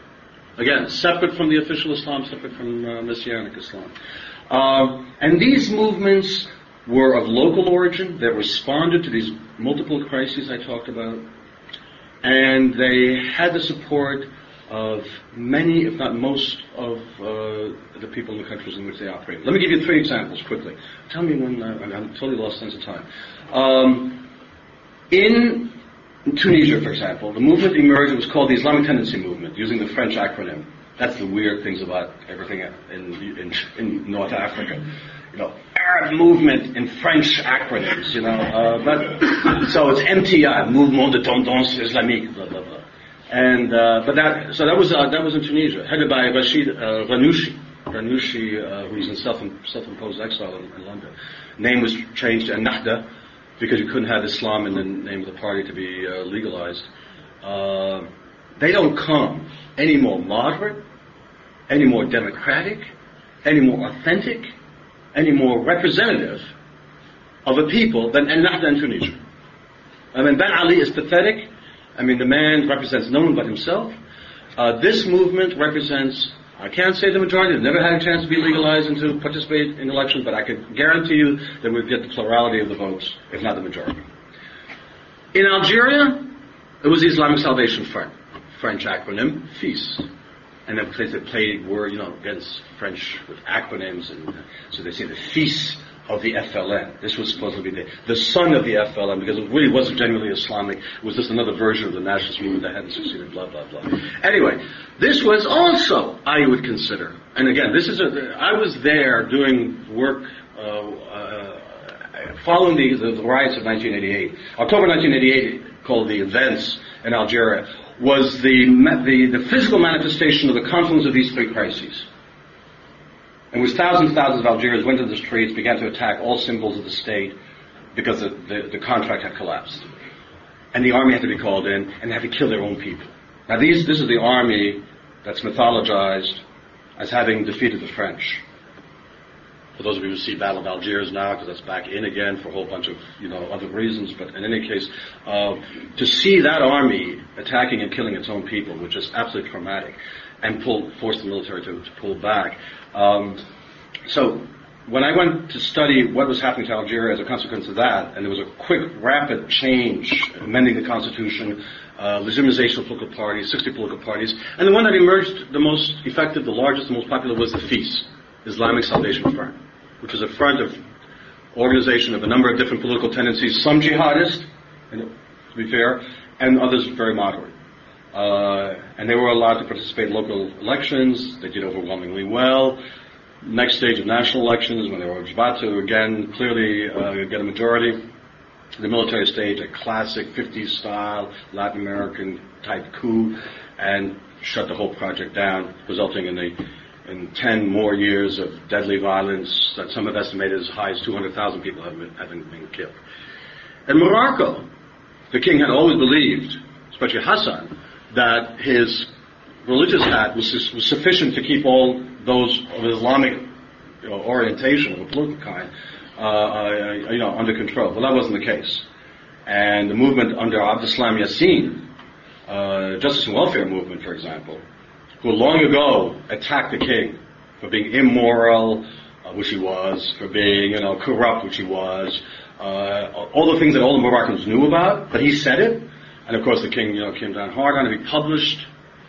Again, separate from the official Islam, separate from uh, Messianic Islam. Uh, and these movements were of local origin that responded to these multiple crises I talked about, and they had the support of many, if not most, of uh, the people in the countries in which they operate. Let me give you three examples quickly. Tell me when uh, I'm totally lost sense of time. Um, in Tunisia, for example, the movement emerged. It was called the Islamic Tendency Movement, using the French acronym. That's the weird things about everything in, in, in North Africa. You know, Arab movement in French acronyms. You know, uh, but so it's MTI, Mouvement de Tendance Islamique. Blah blah blah. And uh, but that so that was uh, that was in Tunisia, headed by Rashid uh. Ghannouchi, uh, who's in self self-imposed exile in, in, London. Name was changed to Ennahda because you couldn't have Islam in the name of the party to be uh, legalized. Uh, they don't come any more moderate, any more democratic, any more authentic, any more representative of a people than Ennahda in Tunisia. I mean, Ben Ali is pathetic. I mean, the man represents no one but himself. Uh, this movement represents, I can't say the majority, they've never had a chance to be legalized and to participate in elections, but I can guarantee you that we'd get the plurality of the votes, if not the majority. In Algeria, it was the Islamic Salvation Front, French acronym, FIS. And then because they played were, you know, against French with acronyms, and so they say the FIS of the FLN. This was supposed to be the, the son of the FLN because it really wasn't genuinely Islamic. It was just another version of the nationalist movement that hadn't succeeded, blah, blah, blah. Anyway, this was also, I would consider, and again, this is a, I was there doing work, uh, uh, following the, the, the riots of 1988. October 1988, called the events in Algeria, was the, the, the physical manifestation of the confluence of these three crises. And was thousands and thousands of Algerians went to the streets, began to attack all symbols of the state because the, the, the, contract had collapsed. And the army had to be called in, and they had to kill their own people. Now these, this is the army that's mythologized as having defeated the French. For those of you who see Battle of Algiers now, because that's back in again for a whole bunch of you know other reasons, but in any case, uh, to see that army attacking and killing its own people which is absolutely traumatic, and pull, forced the military to, to pull back. Um, so when I went to study what was happening to Algeria as a consequence of that, and there was a quick, rapid change, amending the constitution, uh, legitimization of political parties, 60 political parties, and the one that emerged the most effective, the largest, the most popular was the FIS, Islamic Salvation Front, which is a front of organization of a number of different political tendencies, some jihadist, to be fair, and others very moderate. Uh, and they were allowed to participate in local elections. They did overwhelmingly well. Next stage of national elections, when they were about to again clearly uh, get a majority, the military stage, a classic 50s style Latin American type coup, and shut the whole project down, resulting in the in 10 more years of deadly violence that some have estimated as high as 200,000 people have been, having been killed. In Morocco, the king had always believed, especially Hassan, that his religious hat was, was sufficient to keep all those of Islamic you know, orientation of a political kind, uh, uh, you know, under control. Well, that wasn't the case. And the movement under Abdeslam Yassin, uh, Justice and Welfare Movement, for example, who long ago attacked the king for being immoral, uh, which he was, for being, you know, corrupt, which he was, uh, all the things that all the Moroccans knew about, but he said it, and of course, the king, you know, came down hard on him. He published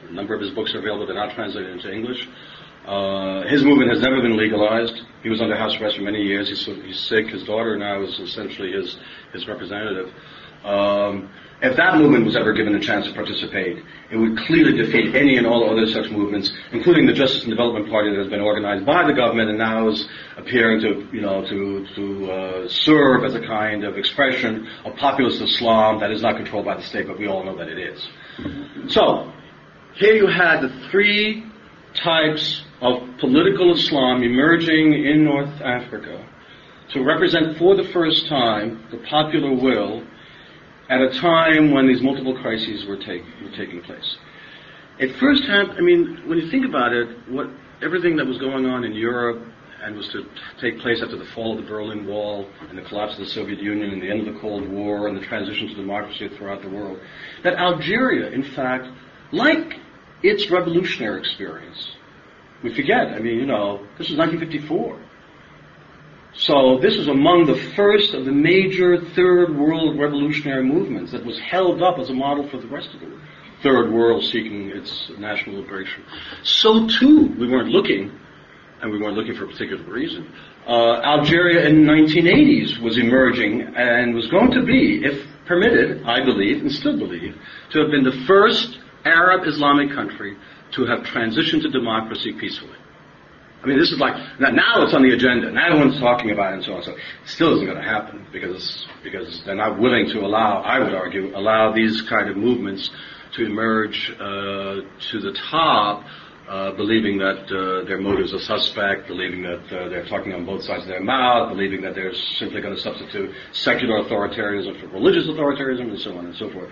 a number of his books are available. They're not translated into English. Uh, his movement has never been legalized. He was under house arrest for many years. He's, he's sick. His daughter now is essentially his his representative. Um, if that movement was ever given a chance to participate, it would clearly defeat any and all other such movements, including the Justice and Development Party that has been organized by the government and now is appearing to, you know, to, to uh, serve as a kind of expression of populist Islam that is not controlled by the state, but we all know that it is. So, here you had the three types of political Islam emerging in North Africa to represent for the first time the popular will at a time when these multiple crises were, take, were taking place. It first happened, I mean, when you think about it, what everything that was going on in Europe and was to take place after the fall of the Berlin Wall and the collapse of the Soviet Union and the end of the Cold War and the transition to democracy throughout the world, that Algeria, in fact, like its revolutionary experience, we forget, I mean, you know, this was 1954. So this was among the first of the major third world revolutionary movements that was held up as a model for the rest of the world. third world seeking its national liberation. So too, we weren't looking, and we weren't looking for a particular reason. Uh, Algeria in the 1980s was emerging and was going to be, if permitted, I believe, and still believe, to have been the first Arab Islamic country to have transitioned to democracy peacefully. I mean, this is like now it's on the agenda. Now everyone's talking about it and so on. So it still isn't going to happen because because they're not willing to allow. I would argue allow these kind of movements to emerge uh, to the top. Uh, believing that uh, their motives are suspect, believing that uh, they're talking on both sides of their mouth, believing that they're simply going to substitute secular authoritarianism for religious authoritarianism, and so on and so forth.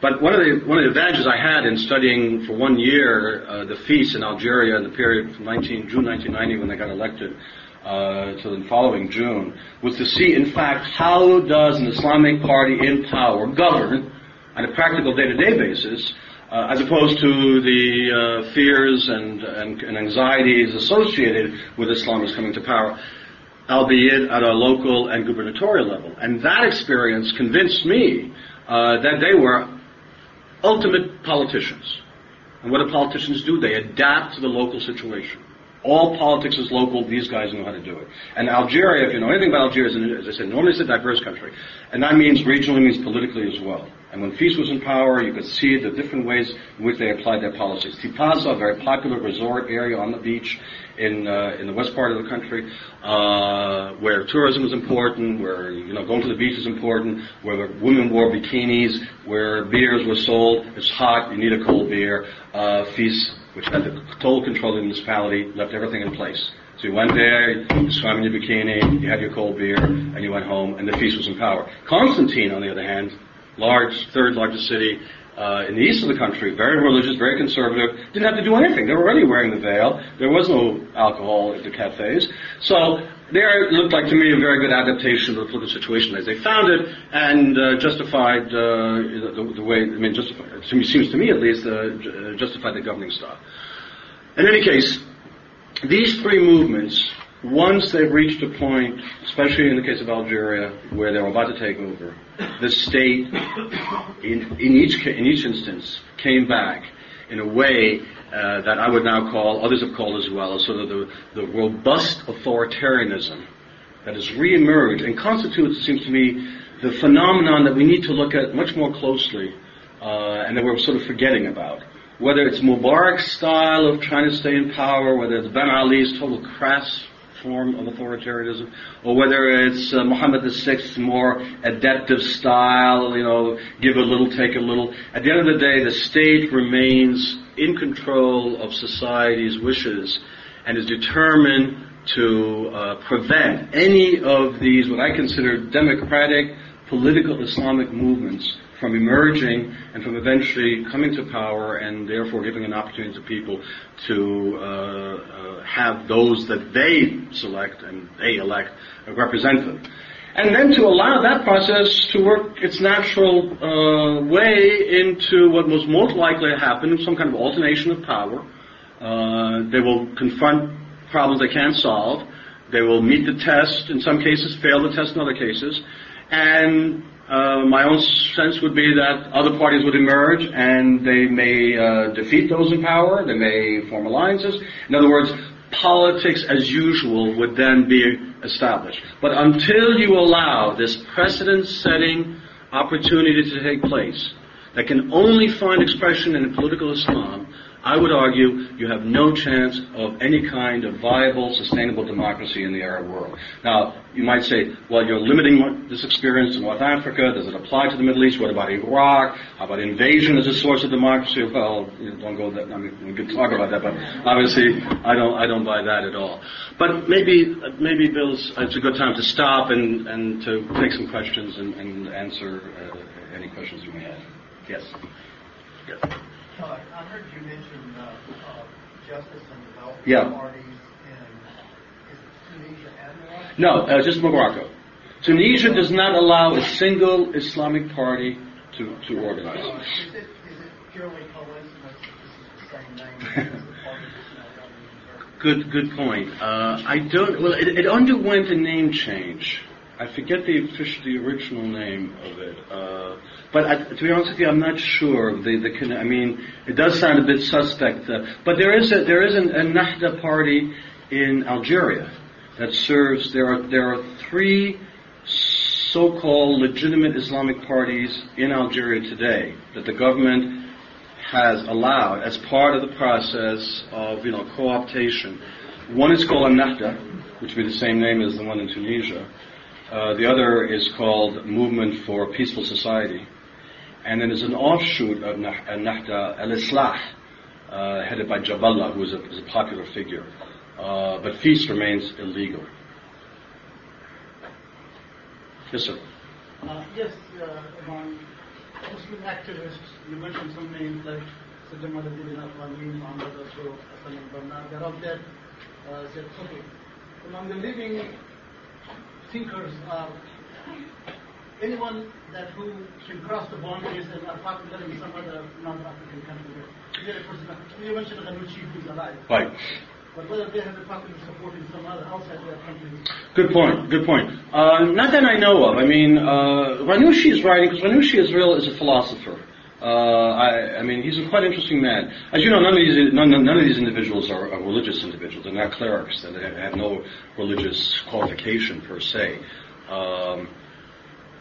But one of the one of the advantages I had in studying for one year uh, the FIS in Algeria in the period from 19, June 1990 when they got elected uh, to the following June was to see, in fact, how does an Islamic party in power govern on a practical day-to-day basis, uh, as opposed to the uh, fears and, and, and anxieties associated with Islamists coming to power albeit at a local and gubernatorial level. And that experience convinced me uh, that they were ultimate politicians. And what do politicians do? They adapt to the local situation. All politics is local. These guys know how to do it. And Algeria, if you know anything about Algeria, is, as I said, normally it's a diverse country. And that means regionally means politically as well. And when FIS was in power, you could see the different ways in which they applied their policies. Tipaza, a very popular resort area on the beach in uh, in the west part of the country, uh, where tourism is important, where you know going to the beach is important, where women wore bikinis, where beers were sold. It's hot, you need a cold beer. Uh, FIS, which had the total control of the municipality, left everything in place. So you went there, you swam in your bikini, you had your cold beer, and you went home, and the FIS was in power. Constantine, on the other hand, large, third largest city, uh, in the east of the country, very religious, very conservative, didn't have to do anything. They were already wearing the veil. There was no alcohol at the cafes. So there looked like to me a very good adaptation to the political situation as they found it and uh, justified uh, the, the, way, I mean, justified, to me, seems to me at least, uh, justified the governing style. In any case, these three movements once they've reached a point, especially in the case of Algeria, where they're about to take over, the state, in, in, each, in each instance, came back in a way uh, that I would now call, others have called as well, sort of the, the robust authoritarianism that has reemerged and constitutes, it seems to me, the phenomenon that we need to look at much more closely uh, and that we're sort of forgetting about. Whether it's Mubarak's style of trying to stay in power, whether it's Ben Ali's total crass form of authoritarianism, or whether it's uh, Muhammad VI's more adaptive style, you know, give a little, take a little. At the end of the day, the state remains in control of society's wishes and is determined to uh, prevent any of these, what I consider democratic political Islamic movements from emerging and from eventually coming to power and therefore giving an opportunity to people to uh, uh, have those that they select and they elect represent them. And then to allow that process to work its natural uh, way into what was most likely to happen, some kind of alternation of power. Uh, they will confront problems they can't solve. They will meet the test, in some cases, fail the test in other cases. And uh, my own sense would be that other parties would emerge and they may uh, defeat those in power, they may form alliances. In other words, politics as usual would then be established. But until you allow this precedent setting opportunity to take place that can only find expression in political Islam, I would argue you have no chance of any kind of viable, sustainable democracy in the Arab world. Now, you might say, well, you're limiting this experience to North Africa. Does it apply to the Middle East? What about Iraq? How about invasion as a source of democracy? Well, you know, don't go that. I mean, we could talk about that, but obviously, I don't. I don't buy that at all. But maybe, maybe, Bill, it's a good time to stop and and to take some questions and, and answer uh, any questions you may have. Yes. Yes. Uh, I heard you mention uh, uh, justice and development Yeah. parties in is it Tunisia and Morocco? No, uh, just Morocco. Tunisia does not allow a single Islamic party to, to organize. Is it, is it purely coincidence that this is the same name as the party that's now governing Turkey? Good, good point. Uh, I don't. Well, it, it underwent a name change. I forget the official, the original name of it. Uh, but I, to be honest with you, I'm not sure. The, the I mean, it does sound a bit suspect. Uh, but there is a, there is an, a Nahda party in Algeria that serves. There are there are three so-called legitimate Islamic parties in Algeria today that the government has allowed as part of the process of you know co-optation. One is called Nahda, which would be the same name as the one in Tunisia. Uh, the other is called Movement for a Peaceful Society. And then there's an offshoot of uh, Nahda al-Islah, uh, headed by Jaballah, who is a, is a popular figure. Uh, but FIS remains illegal. Yes, sir. Uh, Yes, among Muslim activists, you mentioned some names like Saddam al-Din Muhammad Rasul, Hassan al-Banna, they're all dead, uh, Among the living thinkers are anyone that who can cross the boundaries and are popular in some other non-African country. You had a person- You mentioned Ghannouchi who's alive, Right. but whether they have a popular support in some other outside their countries. Good point. Good point. Uh, not that I know of. I mean, uh, Ghannouchi is writing because Ghannouchi is real is a philosopher. Uh, Uh, I, I mean, he's a quite interesting man. As you know, none of these none, none of these individuals are, are religious individuals. They're not clerics. They have no religious qualification per se. Um,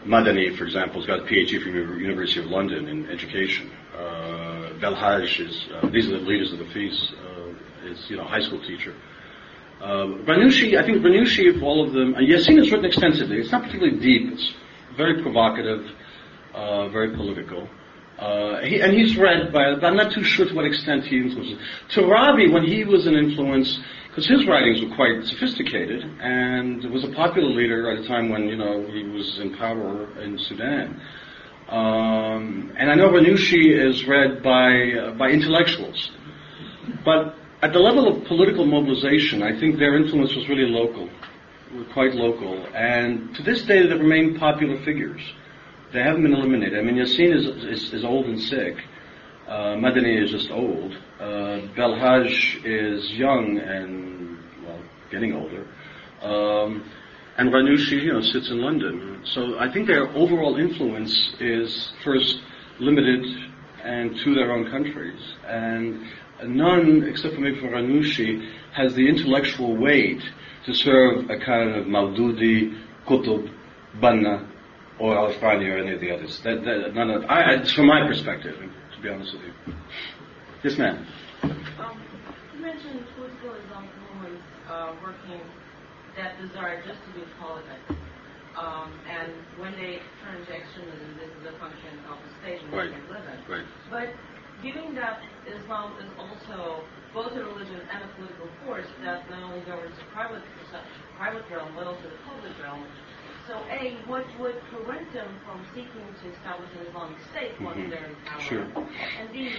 Madani, for example, has got a PhD from the University of London in education. Uh, Belhaj is, uh, these are the leaders of the FIS, uh, is, you know, high school teacher. Ghannouchi, I think Ghannouchi of all of them, uh, Yassin has written extensively. It's not particularly deep. It's very provocative, uh, very political. Uh, he, and he's read by, but I'm not too sure to what extent he influences. Turabi, when he was an influence, because his writings were quite sophisticated and was a popular leader at a time when you know he was in power in Sudan. Um, and I know Ghannouchi is read by uh, by intellectuals, but at the level of political mobilization, I think their influence was really local, quite local, and to this day they remain popular figures. They haven't been eliminated. I mean, Yassin is, is, is old and sick. Uh, Madani is just old. Uh, Belhaj is young and, well, getting older. Um, and Ghannouchi, you know, sits in London. So I think their overall influence is first limited and to their own countries. And none, except for maybe for Ghannouchi, has the intellectual weight to serve a kind of Maududi, Qutb, Banna, or Al-Afghani or any of the others. That, that, none of, I, I, from my perspective, to be honest with you. Yes, ma'am. Um, you mentioned political Islamic movements uh, working that desire just to be politics. Um, and when they turn to extremism, this is a function of the state in which Right. they live in. Right. But given that Islam is also both a religion and a political force that not only governs the private private realm but also the public realm. So A, what would prevent them from seeking to establish an Islamic state once Mhm. they're in power? Sure. And B,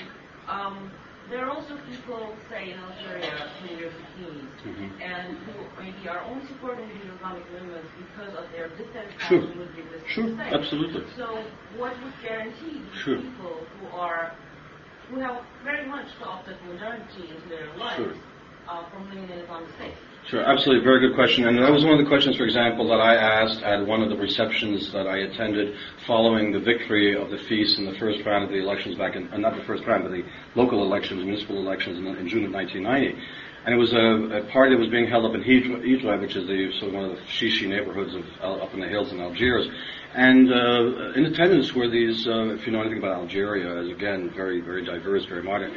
um, there are also people, say in Algeria, who are Sudanese, Mhm. and who maybe are only supporting these Islamic movements because of their dissatisfaction Sure. with the existing Sure, state. absolutely. So what would guarantee these Sure. people who are who have very much adopted modernity into their lives Sure. uh, from living in an Islamic state? Sure, absolutely. Very good question. And that was one of the questions, for example, that I asked at one of the receptions that I attended following the victory of the FIS in the first round of the elections back in, uh, not the first round, but the local elections, municipal elections in, in June of 1990. And it was a, a party that was being held up in Hydra, which is the sort of one of the Shishi neighborhoods of uh, up in the hills in Algiers. And uh, in attendance were these, uh, if you know anything about Algeria, is again very, very diverse, very modern.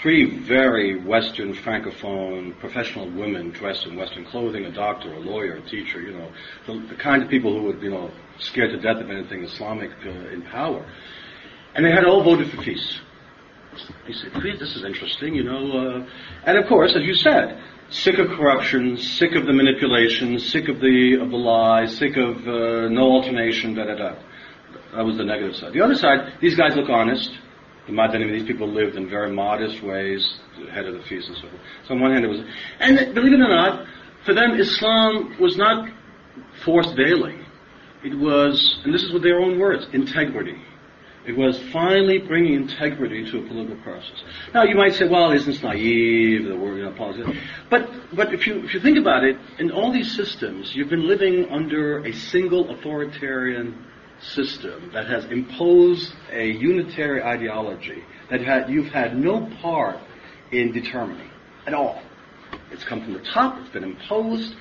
Three very Western francophone professional women dressed in Western clothing, a doctor, a lawyer, a teacher, you know, the, the kind of people who would, you know, scared to death of anything Islamic uh, in power. And they had all voted for FIS. He said, "Please, this is interesting, you know. Uh, and of course, as you said, sick of corruption, sick of the manipulation, sick of the of the lies, sick of uh, no alternation, da da da. That was the negative side. The other side, these guys look honest. These people lived in very modest ways, ahead of the FIS and so forth. So on one hand, it was, and believe it or not, for them, Islam was not forced veiling. It was, and this is with their own words, integrity. It was finally bringing integrity to a political process. Now you might say, well, isn't this naive? The word, know, politics. But but if you if you think about it, in all these systems, you've been living under a single authoritarian system that has imposed a unitary ideology that had, you've had no part in determining at all. It's come from the top. It's been imposed.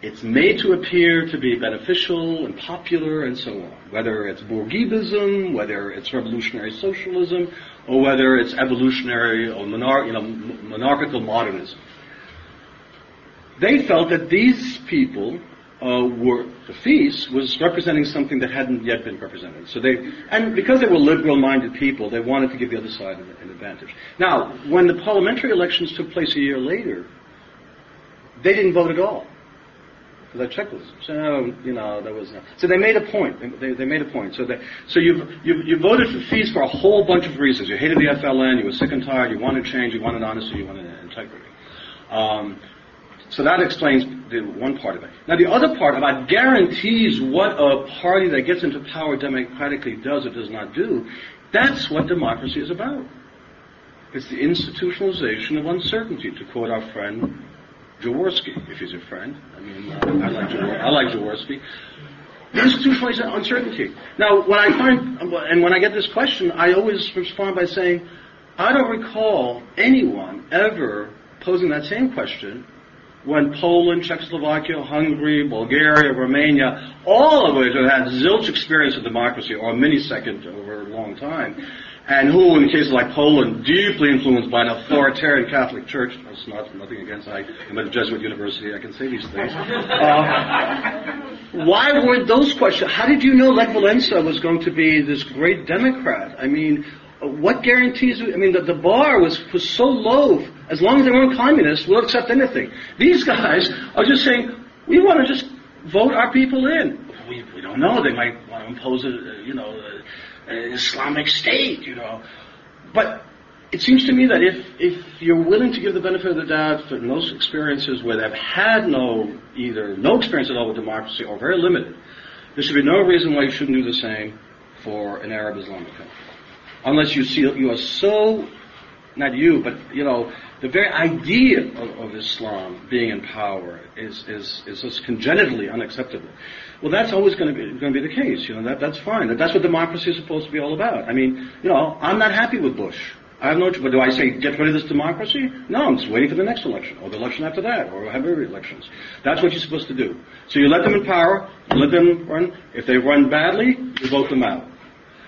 It's made to appear to be beneficial and popular and so on. Whether it's Bourguibism, whether it's revolutionary socialism, or whether it's evolutionary or monar- you know, monarchical modernism. They felt that these people uh, were the FIS was representing something that hadn't yet been represented. So they, and because they were liberal-minded people, they wanted to give the other side an, an advantage. Now, when the parliamentary elections took place a year later, they didn't vote at all for that checklist. So you know there was no. So they made a point. They, they made a point. So they, so you you you voted for FIS for a whole bunch of reasons. You hated the FLN. You were sick and tired. You wanted change. You wanted honesty. You wanted integrity. Um, so that explains the one part of it. Now the other part about guarantees what a party that gets into power democratically does or does not do. That's what democracy is about. It's the institutionalization of uncertainty, to quote our friend Przeworski, if he's a friend. I mean, uh, I like Jawor- I like Przeworski. The institutional uncertainty. Now, when I find, and when I get this question, I always respond by saying, I don't recall anyone ever posing that same question when Poland, Czechoslovakia, Hungary, Bulgaria, Romania, all of which have had zilch experience of democracy, or a millisecond over a long time, and who, in cases like Poland, deeply influenced by an authoritarian Catholic Church. That's not nothing against. I am at a Jesuit university. I can say these things. Uh, why were those questions? How did you know Lech Walesa was going to be this great Democrat? I mean, what guarantees? I mean, the, the bar was was so low. As long as they weren't communists, we'll accept anything. These guys are just saying we want to just vote our people in. We, we don't know. They might want to impose a, you know. An Islamic State, you know. But it seems to me that if, if you're willing to give the benefit of the doubt for those experiences where they've had no, either no experience at all with democracy or very limited, there should be no reason why you shouldn't do the same for an Arab Islamic country. Unless you see, you are so, not you, but, you know, the very idea of, of Islam being in power is, is, is just congenitally unacceptable. Well, that's always going to be going to be the case. You know, that that's fine. That's what democracy is supposed to be all about. I mean, you know, I'm not happy with Bush. I have no. But do I say get rid of this democracy? No, I'm just waiting for the next election, or the election after that, or have every elections. That's what you're supposed to do. So you let them in power, let them run. If they run badly, you vote them out.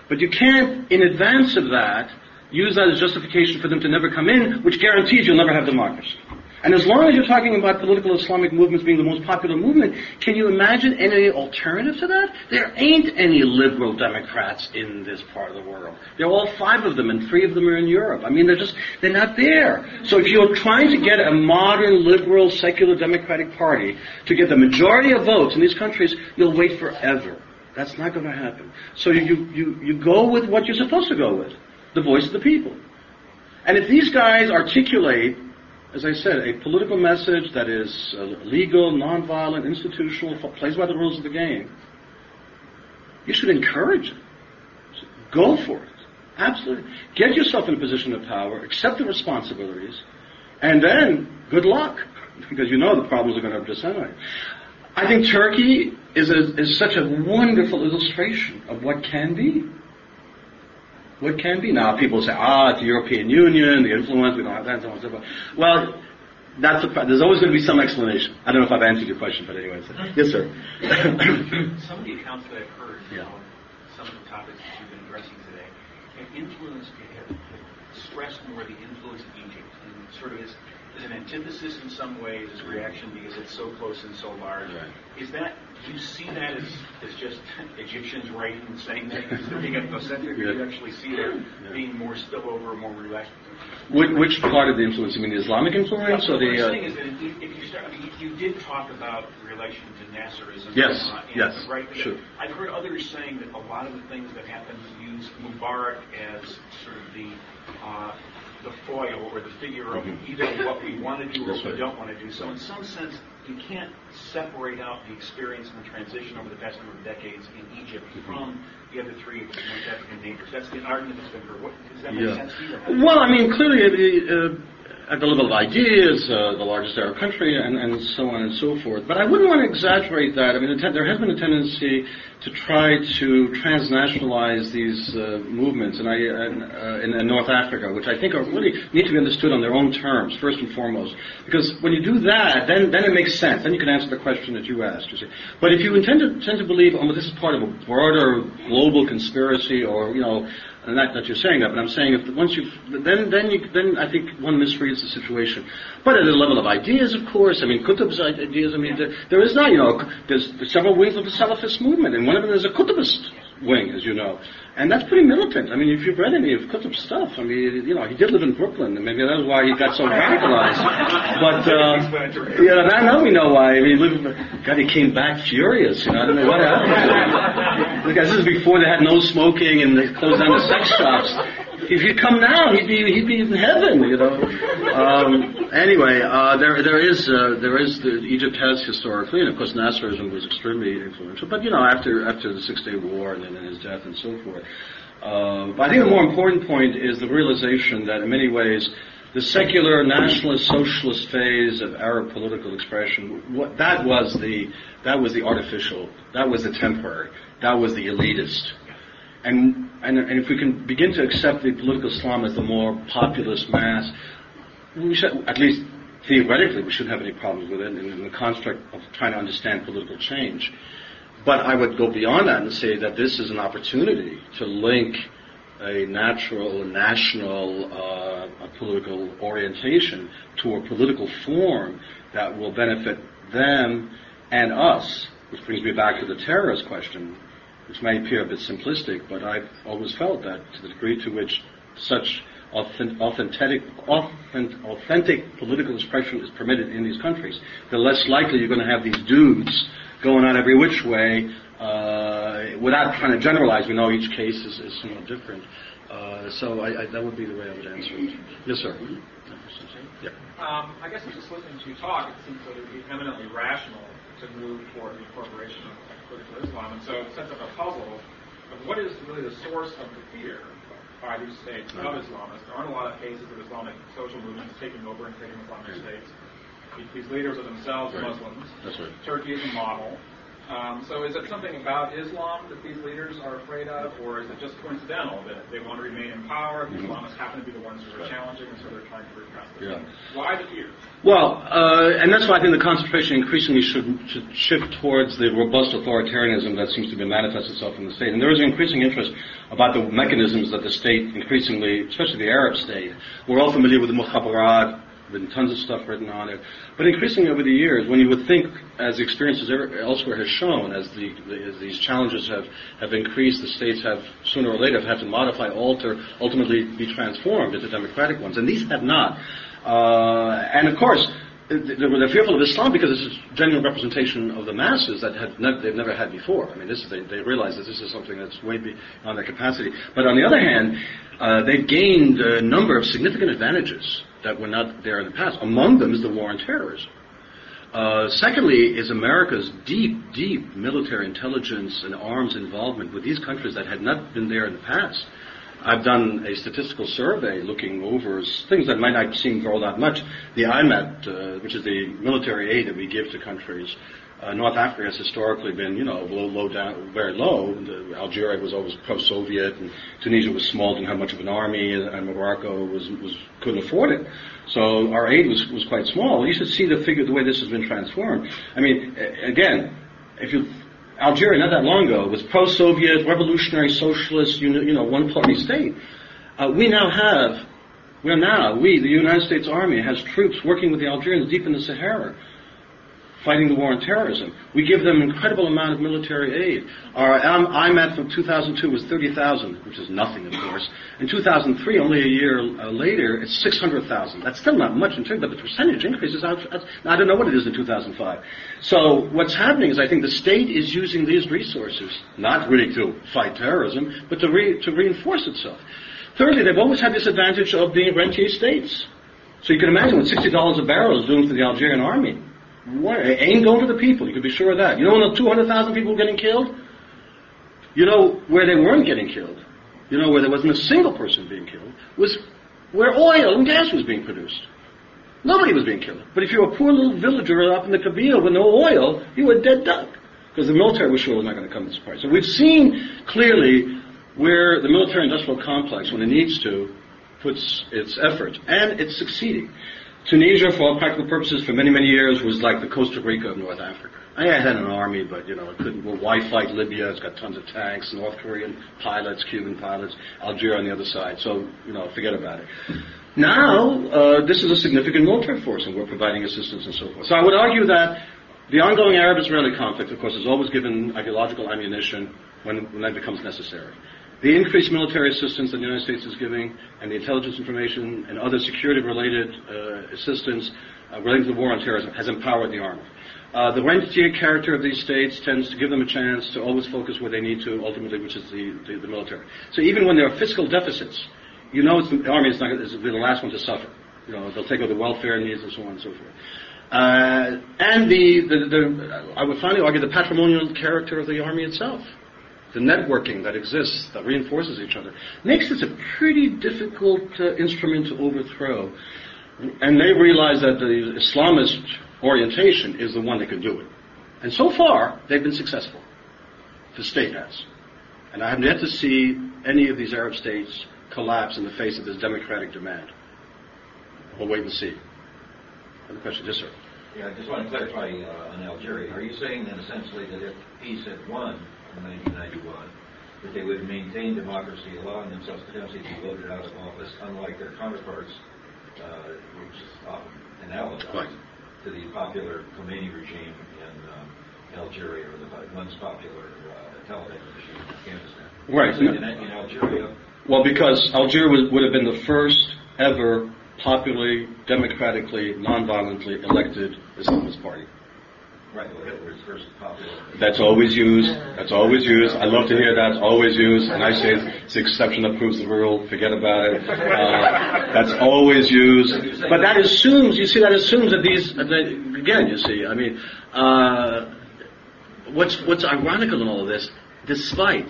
But you can't, in advance of that, use that as justification for them to never come in, which guarantees you'll never have democracy. And as long as you're talking about political Islamic movements being the most popular movement, can you imagine any alternative to that? There ain't any liberal Democrats in this part of the world. There are all five of them, and three of them are in Europe. I mean, they're just, they're not there. So if you're trying to get a modern, liberal, secular Democratic Party to get the majority of votes in these countries, you'll wait forever. That's not going to happen. So you, you, you go with what you're supposed to go with, the voice of the people. And if these guys articulate as I said, a political message that is uh, legal, nonviolent, institutional, plays by the rules of the game, you should encourage it. Go for it. Absolutely. Get yourself in a position of power, accept the responsibilities, and then good luck, because you know the problems are going to disseminate. I think Turkey is, a, is such a wonderful illustration of what can be. What can be? Now people say, ah, it's the European Union, the influence, we don't have that, and so on and so forth. Well, that's a, there's always going to be some explanation. I don't know if I've answered your question, but anyway. Yes, sir. some of the accounts that I've heard, yeah. on some of the topics that you've been addressing today, have influenced, have, stressed more the influence of Egypt, and sort of is an antithesis in some ways, as reaction because it's so close and so large. Right. Is that do you see that as, as just Egyptians writing and saying that they're being ethnocentric, do you actually see that yeah. being more spillover, more relaxed? Which, which, part of the influence? You mean the Islamic influence, well, or the? I'm saying is that if, if you start, I mean, you did talk about relation to Nasserism. Yes. Uh, yes. Right. Sure. I've heard others saying that a lot of the things that happened use Mubarak as sort of the uh, the foil or the figure of mm-hmm. either what we want to do or what we don't want to do. So in some sense, you can't separate out the experience and the transition over the past number of decades in Egypt from the other three North African neighbors. That's the argument that's been heard. What, does that make yeah. sense to you? Well, I mean, clearly, uh, at the level of ideas, uh, the largest Arab country, and, and so on and so forth. But I wouldn't want to exaggerate that. I mean, there has been a tendency to try to transnationalize these uh, movements and uh, in, in, North Africa, which I think are really need to be understood on their own terms, first and foremost. Because when you do that, then, then it makes sense. Then you can answer the question that you asked. You see. But if you intend to, tend to believe, oh, this is part of a broader global conspiracy, or you know, not that you're saying that, but I'm saying if once you then then you then I think one misreads the situation. But at the level of ideas, of course, I mean Qutb's ideas. I mean there, there is not you know there's, there's several wings of the Salafist movement, and one of them is a Qutbist wing, as you know. And that's pretty militant. I mean, if you've read any of Qutb's stuff, I mean, you know, he did live in Brooklyn, and maybe that's why he got so radicalized. But, uh, yeah, now now we know why. I mean, lived, God, he came back furious, you know, I don't know what happened. Look, this is before they had no smoking and they closed down the sex shops if he'd come now, he'd be he'd be in heaven, you know. Um, anyway, uh, there there is uh, there is the, Egypt has historically, and of course Nasserism was extremely influential. But you know, after after the Six Day War and then his death and so forth. Uh, but I think the more important point is the realization that in many ways the secular nationalist socialist phase of Arab political expression, what, that was the that was the artificial, that was the temporary, that was the elitist. And, and, and if we can begin to accept the political Islam as the more populist mass, we should, at least theoretically, we shouldn't have any problems with it in, the construct of trying to understand political change. But I would go beyond that and say that this is an opportunity to link a natural, national uh, political orientation to a political form that will benefit them and us, which brings me back to the terrorist question, which may appear a bit simplistic, but I've always felt that to the degree to which such authentic, authentic political expression is permitted in these countries, the less likely you're going to have these dudes going on every which way. Uh, without trying to generalize, we know each case is, is somewhat different. Uh, so I, I, that would be the way I would answer it. Yes, sir. Yeah. Um, I guess just listening to you talk, it seems that it would be eminently rational to move toward the incorporation of political Islam. And so it sets up a puzzle of what is really the source of the fear by these states of Islamists. There aren't a lot of cases of Islamic social movements taking over and taking Islamic states. These leaders are themselves right. Muslims. That's right. Turkey is a model. Um, so is it something about Islam that these leaders are afraid of, or is it just coincidental that they want to remain in power? The. Islamists happen to be the ones who are challenging, and so they're trying to repress them. Yeah. Why the fear? Well, uh, and that's why I think the concentration increasingly should, should shift towards the robust authoritarianism that seems to be manifest itself in the state. And there is an increasing interest about the mechanisms that the state increasingly, especially the Arab state, we're all familiar with the mukhabarat, been tons of stuff written on it. But increasingly over the years, when you would think, as experiences elsewhere has shown, as, the, as these challenges have, have increased, the states have sooner or later have had to modify, alter, ultimately be transformed into democratic ones. And these have not. Uh, and of course, they're fearful of Islam because it's a genuine representation of the masses that ne- they've never had before. I mean, this is, they, they realize that this is something that's way beyond their capacity. But on the other hand, uh, they've gained a number of significant advantages that were not there in the past. Among them is the war on terrorism. Uh, secondly, is America's deep, deep military intelligence and arms involvement with these countries that had not been there in the past. I've done a statistical survey looking over things that might not seem all that much. The IMET, uh, which is the military aid that we give to countries, uh, North Africa has historically been, you know, low, low down, very low. Algeria was always pro-Soviet, and Tunisia was small, didn't have much of an army, and, and Morocco was, was couldn't afford it. So our aid was, was quite small. You should see the figure, the way this has been transformed. I mean, again, if you Algeria not that long ago was pro-Soviet, revolutionary, socialist, you know, you know one-party state. Uh, we now have, we're now, we, the United States Army, has troops working with the Algerians deep in the Sahara fighting the war on terrorism. We give them an incredible amount of military aid. Our IMET from 2002 was 30,000, which is nothing, of course. In 2003, only a year uh, later, it's 600,000. That's still not much in terms, but the percentage increase is. I don't know what it is in 2005. So what's happening is I think the state is using these resources, not really to fight terrorism, but to, re- to reinforce itself. Thirdly, they've always had this advantage of being rentier states. So you can imagine what $60 a barrel is doing for the Algerian army. What, it ain't going to the people. You can be sure of that. You know when the 200,000 people were getting killed? You know where they weren't getting killed? You know where there wasn't a single person being killed? Was where oil and gas was being produced. Nobody was being killed. But if you were a poor little villager up in the Kabyle with no oil, you were a dead duck. Because the military was sure was not going to come to this part. So we've seen clearly where the military industrial complex, when it needs to, puts its effort. And it's succeeding. Tunisia, for all practical purposes, for many, many years, was like the Costa Rica of North Africa. I had an army, but you know, it couldn't. Well, why fight Libya? It's got tons of tanks, North Korean pilots, Cuban pilots, Algeria on the other side. So you know, forget about it. Now, uh, this is a significant military force, and we're providing assistance and so forth. So I would argue that the ongoing Arab-Israeli conflict, of course, has always given ideological ammunition when, when that becomes necessary. The increased military assistance that the United States is giving and the intelligence information and other security-related uh, assistance uh, related to the war on terrorism has empowered the army. Uh, the rentier character of these states tends to give them a chance to always focus where they need to, ultimately, which is the, the, the military. So even when there are fiscal deficits, you know the army is not is the last one to suffer. You know, they'll take over the welfare needs and so on and so forth. Uh, and the, the, the, I would finally argue the patrimonial character of the army itself. The networking that exists, that reinforces each other, makes this a pretty difficult uh, instrument to overthrow. And they realize that the Islamist orientation is the one that can do it. And so far, they've been successful. The state has. And I have yet to see any of these Arab states collapse in the face of this democratic demand. We'll wait and see. Other question? Yes, sir. Yeah, I just want to clarify uh, on Algeria. Are you saying then essentially that if FIS had won in 1991, that they would maintain democracy, allowing themselves to potentially to be voted out of office, unlike their counterparts, uh, which is often analogous Right. to the popular Khomeini regime in um, Algeria or the once popular uh, Taliban regime in Afghanistan? Right. So in, in Algeria, Well, because Algeria was, would have been the first ever popularly, democratically, non-violently elected Islamist party. That's always used. That's always used. I love to hear that. Always used. And I say it's the exception that proves the rule. Forget about it. Uh, that's always used. But that assumes, you see, that assumes that these, again, you see, I mean, uh, what's, what's ironical in all of this, despite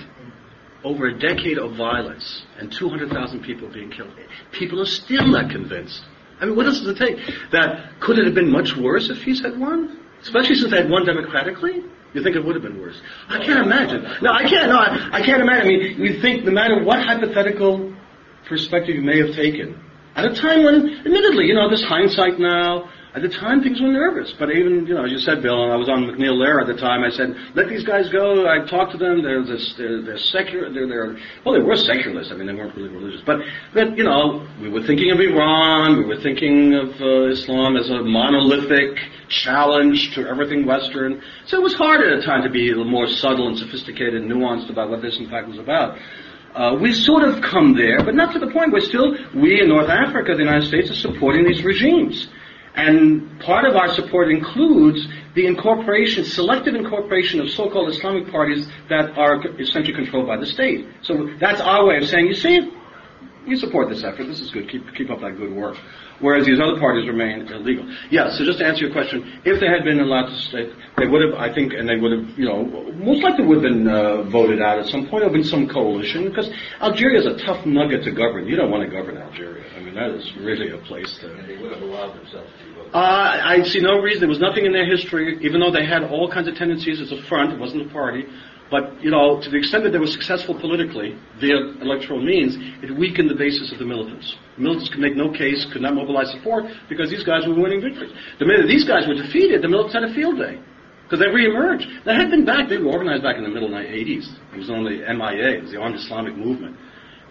over a decade of violence and 200,000 people being killed, people are still not convinced. I mean, what else does it take? That could it have been much worse if he's had won? Especially since they had won democratically? You think it would have been worse? I can't imagine. No, I can't. No, I, I can't imagine. I mean, you think no matter what hypothetical perspective you may have taken, at a time when, admittedly, you know, there's hindsight now. At the time, things were nervous. But even, you know, as you said, Bill, and I was on MacNeil/Lehrer at the time. I said, let these guys go. I talked to them. They're this, they're, they're secular. They're, they're well, they were secularists. I mean, they weren't really religious. But, but you know, we were thinking of Iran. We were thinking of uh, Islam as a monolithic challenge to everything Western. So it was hard at a time to be a little more subtle and sophisticated and nuanced about what this, in fact, was about. Uh, we sort of come there, but not to the point where still we in North Africa, the United States, are supporting these regimes. And part of our support includes the incorporation, selective incorporation of so-called Islamic parties that are essentially controlled by the state. So that's our way of saying, you see, we support this effort. This is good. Keep, keep up that good work. Whereas these other parties remain illegal. Yeah, so just to answer your question, if they had been allowed to stay, they would have, I think, and they would have, you know, most likely would have been uh, voted out at some point. or been some coalition, because Algeria is a tough nugget to govern. You don't want to govern Algeria. I mean, that is really a place to... And they would have allowed themselves to be voted. Uh, I see no reason. There was nothing in their history, even though they had all kinds of tendencies as a front. It wasn't a party. But, you know, to the extent that they were successful politically via electoral means, it weakened the basis of the militants. The militants could make no case, could not mobilize support, because these guys were winning victories. The minute these guys were defeated, the militants had a field day. Because they reemerged. They had been back, they were organized back in the middle 80s. It was only MIA, it was the Armed Islamic Movement.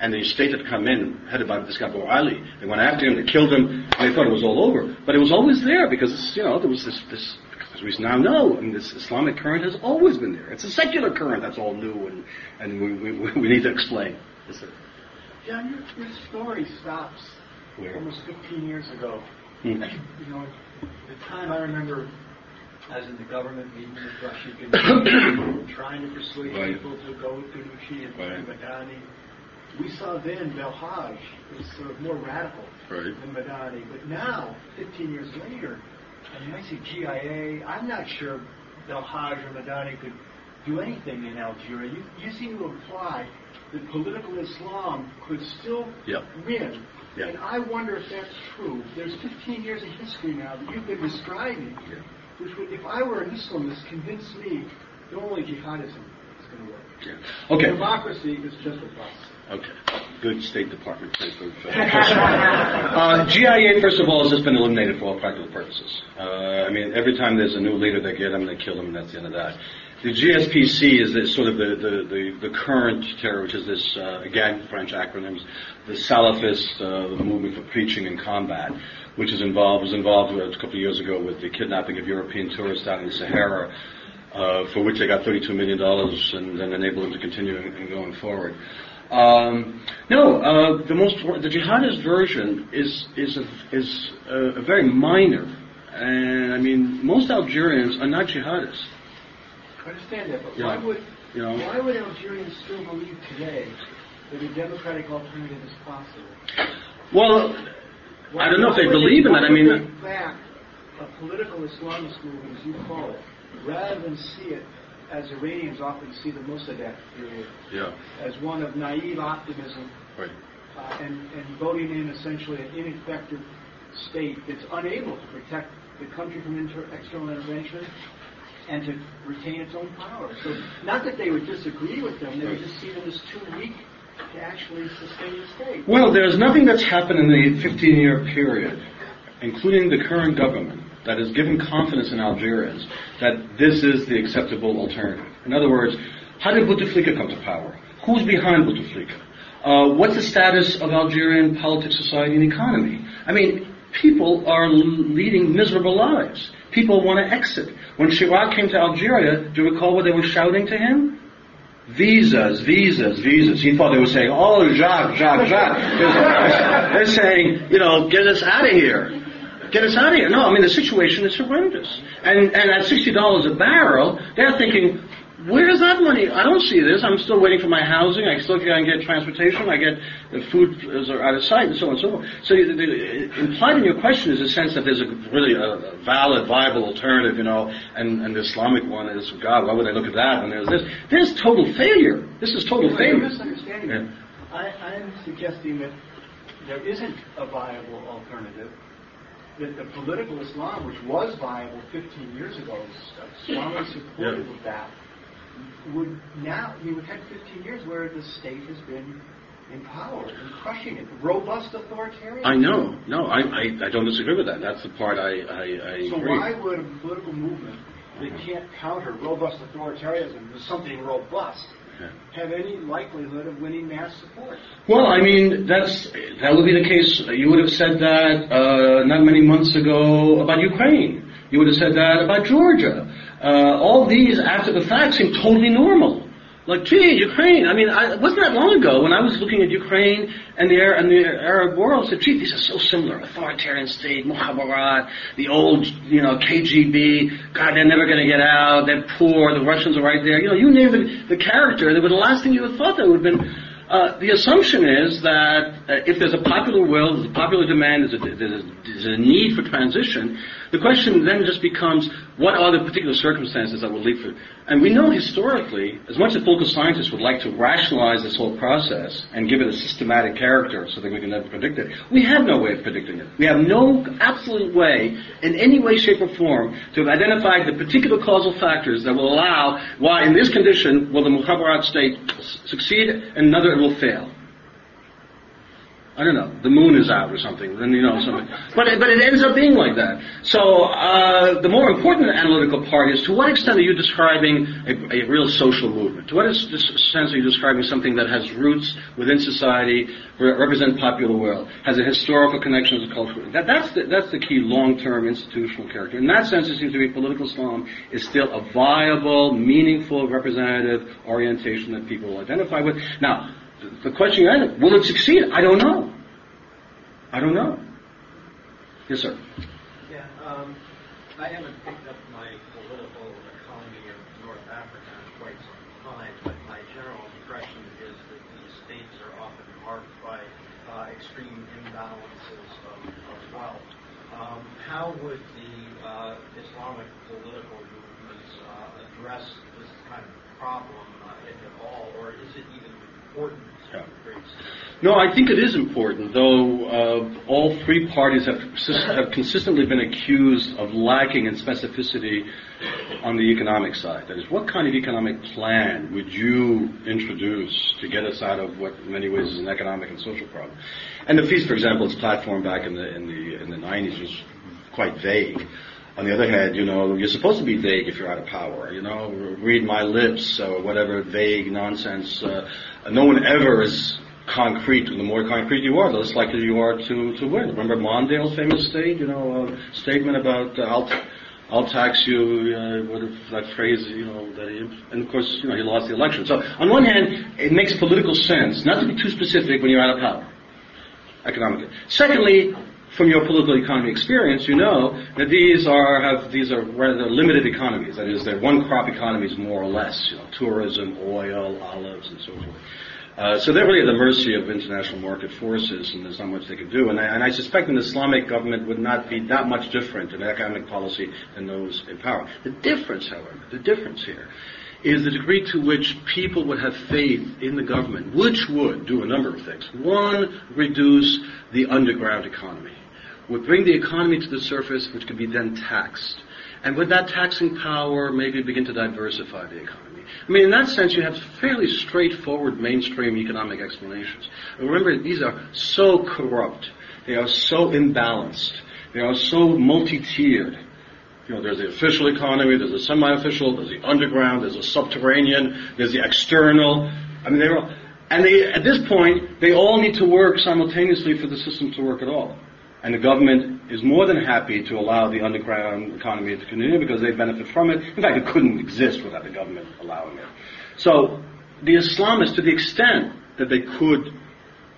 And the state had come in, headed by this guy Ali. They went after him, they killed him, and they thought it was all over. But it was always there because, you know, there was this, this as we now know, I mean, this Islamic current has always been there. It's a secular current that's all new, and, and we, we, we need to explain. Yes, sir. John, your, your story stops Where? almost 15 years ago. Hmm. You know, the time I remember as in the government meeting with Rashid trying to persuade Right. people to go with Ghannouchi and Right. Madani. We saw then Belhaj was sort of more radical Right. than Madani. But now, 15 years later, I mean, I see GIA. I'm not sure Belhaj or Madani could do anything in Algeria. You, you seem to imply that political Islam could still Yep. win. Yeah. And I wonder if that's true. There's 15 years of history now that you've been describing, Yeah. which would, if I were an Islamist, convince me that only jihadism is going to work. Okay. Democracy is just a bust. Okay. Good State Department. Good. uh, GIA, first of all, has just been eliminated for all practical purposes. Uh, I mean, every time there's a new leader, they get them, and they kill them, and that's the end of that. The GSPC is this, sort of the, the, the, the current terror, which is this, uh, again, French acronyms, the Salafist, uh, the movement for preaching and combat, which is involved, was involved uh, a couple of years ago with the kidnapping of European tourists down in the Sahara, uh, for which they got $32 million and then enabled them to continue and, and going forward. Um, no, uh, the most the jihadist version is is a, is a, a very minor, and I mean most Algerians are not jihadists. I understand that, but Yeah. why would You know. why would Algerians still believe today that a democratic alternative is possible? Well, Why- I don't know if they believe in that. I mean, back a political Islamist movement, as you call it, rather than see it as Iranians often see the Mossadegh period, Yeah. as one of naive optimism Right. uh, and, and voting in essentially an ineffective state that's unable to protect the country from inter- external intervention and to retain its own power. So not that they would disagree with them, they would just see them as too weak to actually sustain the state. Well, there's nothing that's happened in the 15-year period, including the current government, that has given confidence in Algerians that this is the acceptable alternative. In other words, how did Bouteflika come to power? Who's behind Bouteflika? Uh, what's the status of Algerian politics, society, and economy? I mean, people are leading miserable lives. People want to exit. When Chirac came to Algeria, do you recall what they were shouting to him? Visas, visas, visas. He thought they were saying, oh, Jacques, Jacques, Jacques. They're, they're saying, you know, get us out of here. Get us out of here. No, I mean, the situation is horrendous. And, and at $60 a barrel, they're thinking, where's that money? I don't see this. I'm still waiting for my housing. I still can't get transportation. I get the food is out of sight and so on and so forth. So the, the, implied in your question is a sense that there's a really a valid, viable alternative, you know, and, and the Islamic one is, God, why would I look at that? And there's this. There's total failure. This is total You're failure. misunderstanding Yeah. I, I'm suggesting that there isn't a viable alternative. That the political Islam, which was viable 15 years ago, strongly supportive Yeah. of that, would now, we would have 15 years where the state has been in power and crushing it. Robust authoritarian. I know. No, I, I, I don't disagree with that. That's the part I, I, I So agree. why would a political movement that can't counter robust authoritarianism with something robust. Have any likelihood of winning mass support? Well, I mean, that's that would be the case. You would have said that uh, not many months ago about Ukraine. You would have said that about Georgia. Uh, all these, after the fact, seem totally normal. Like, gee, Ukraine. I mean, I, wasn't that long ago when I was looking at Ukraine and the and the Arab world. I said, gee, these are so similar. Authoritarian state, Mukhabarat, the old, you know, KGB. God, they're never going to get out. They're poor. The Russians are right there. You know, you name it, the character. They were the last thing you would have thought that would have been. Uh, the assumption is that uh, if there's a popular will, there's a popular demand, there's a, there's, a, there's a need for transition, the question then just becomes what are the particular circumstances that will lead for And we know historically, as much as political scientists would like to rationalize this whole process and give it a systematic character so that we can never predict it, we have no way of predicting it. We have no absolute way, in any way, shape, or form, to have identified the particular causal factors that will allow why, in this condition, will the Mukhabarat state succeed and another it will fail. I don't know. The moon is out or something. Then you know something. But it, but it ends up being like that. So uh, the more important analytical part is to what extent are you describing a, a real social movement? To what sense are you describing something that has roots within society, re- represent popular will, has a historical connection to culture? That, that's the, that's the key long-term institutional character. In that sense, it seems to be political Islam is still a viable, meaningful, representative orientation that people identify with. Now. The question you will it succeed? I don't know. I don't know. Yes, sir. Yeah, um, I haven't picked up my political economy of North Africa in quite some time, but my general impression is that these states are often marked by uh, extreme imbalances of, of wealth. Um, how would the uh, Islamic political movements uh, address this kind of problem, uh, if at all, or is it even important to Yeah. great states? No, I think it is important, though uh, all three parties have, have consistently been accused of lacking in specificity on the economic side. That is, what kind of economic plan would you introduce to get us out of what in many ways is an economic and social problem? And the FIS, for example, its platform back in the, in the, in the 90s was quite vague. On the other hand, you know, you're supposed to be vague if you're out of power. You know, read my lips or whatever vague nonsense. Uh, no one ever is concrete. The more concrete you are, the less likely you are to, to win. Remember Mondale's famous state, you know, uh, statement about uh, I'll, I'll tax you, uh, what that phrase, you know, that he, and of course, you know, he lost the election. So on one hand, it makes political sense not to be too specific when you're out of power economically. Secondly, from your political economy experience, you know that these are have these are rather limited economies. That is, they're one crop economies more or less. You know, tourism, oil, olives, and so forth. Uh, so they're really at the mercy of international market forces, and there's not much they can do. And I, and I suspect an Islamic government would not be that much different in economic policy than those in power. The difference, however, the difference here is the degree to which people would have faith in the government, which would do a number of things. One, reduce the underground economy, would bring the economy to the surface, which could be then taxed. And with that taxing power, maybe begin to diversify the economy. I mean, in that sense, you have fairly straightforward mainstream economic explanations. Remember, these are so corrupt. They are so imbalanced. They are so multi-tiered. You know, there's the official economy, there's the semi-official, there's the underground, there's the subterranean, there's the external. I mean, they're all, and they, at this point, they all need to work simultaneously for the system to work at all. And the government is more than happy to allow the underground economy to continue because they benefit from it. In fact, it couldn't exist without the government allowing it. So the Islamists, to the extent that they could,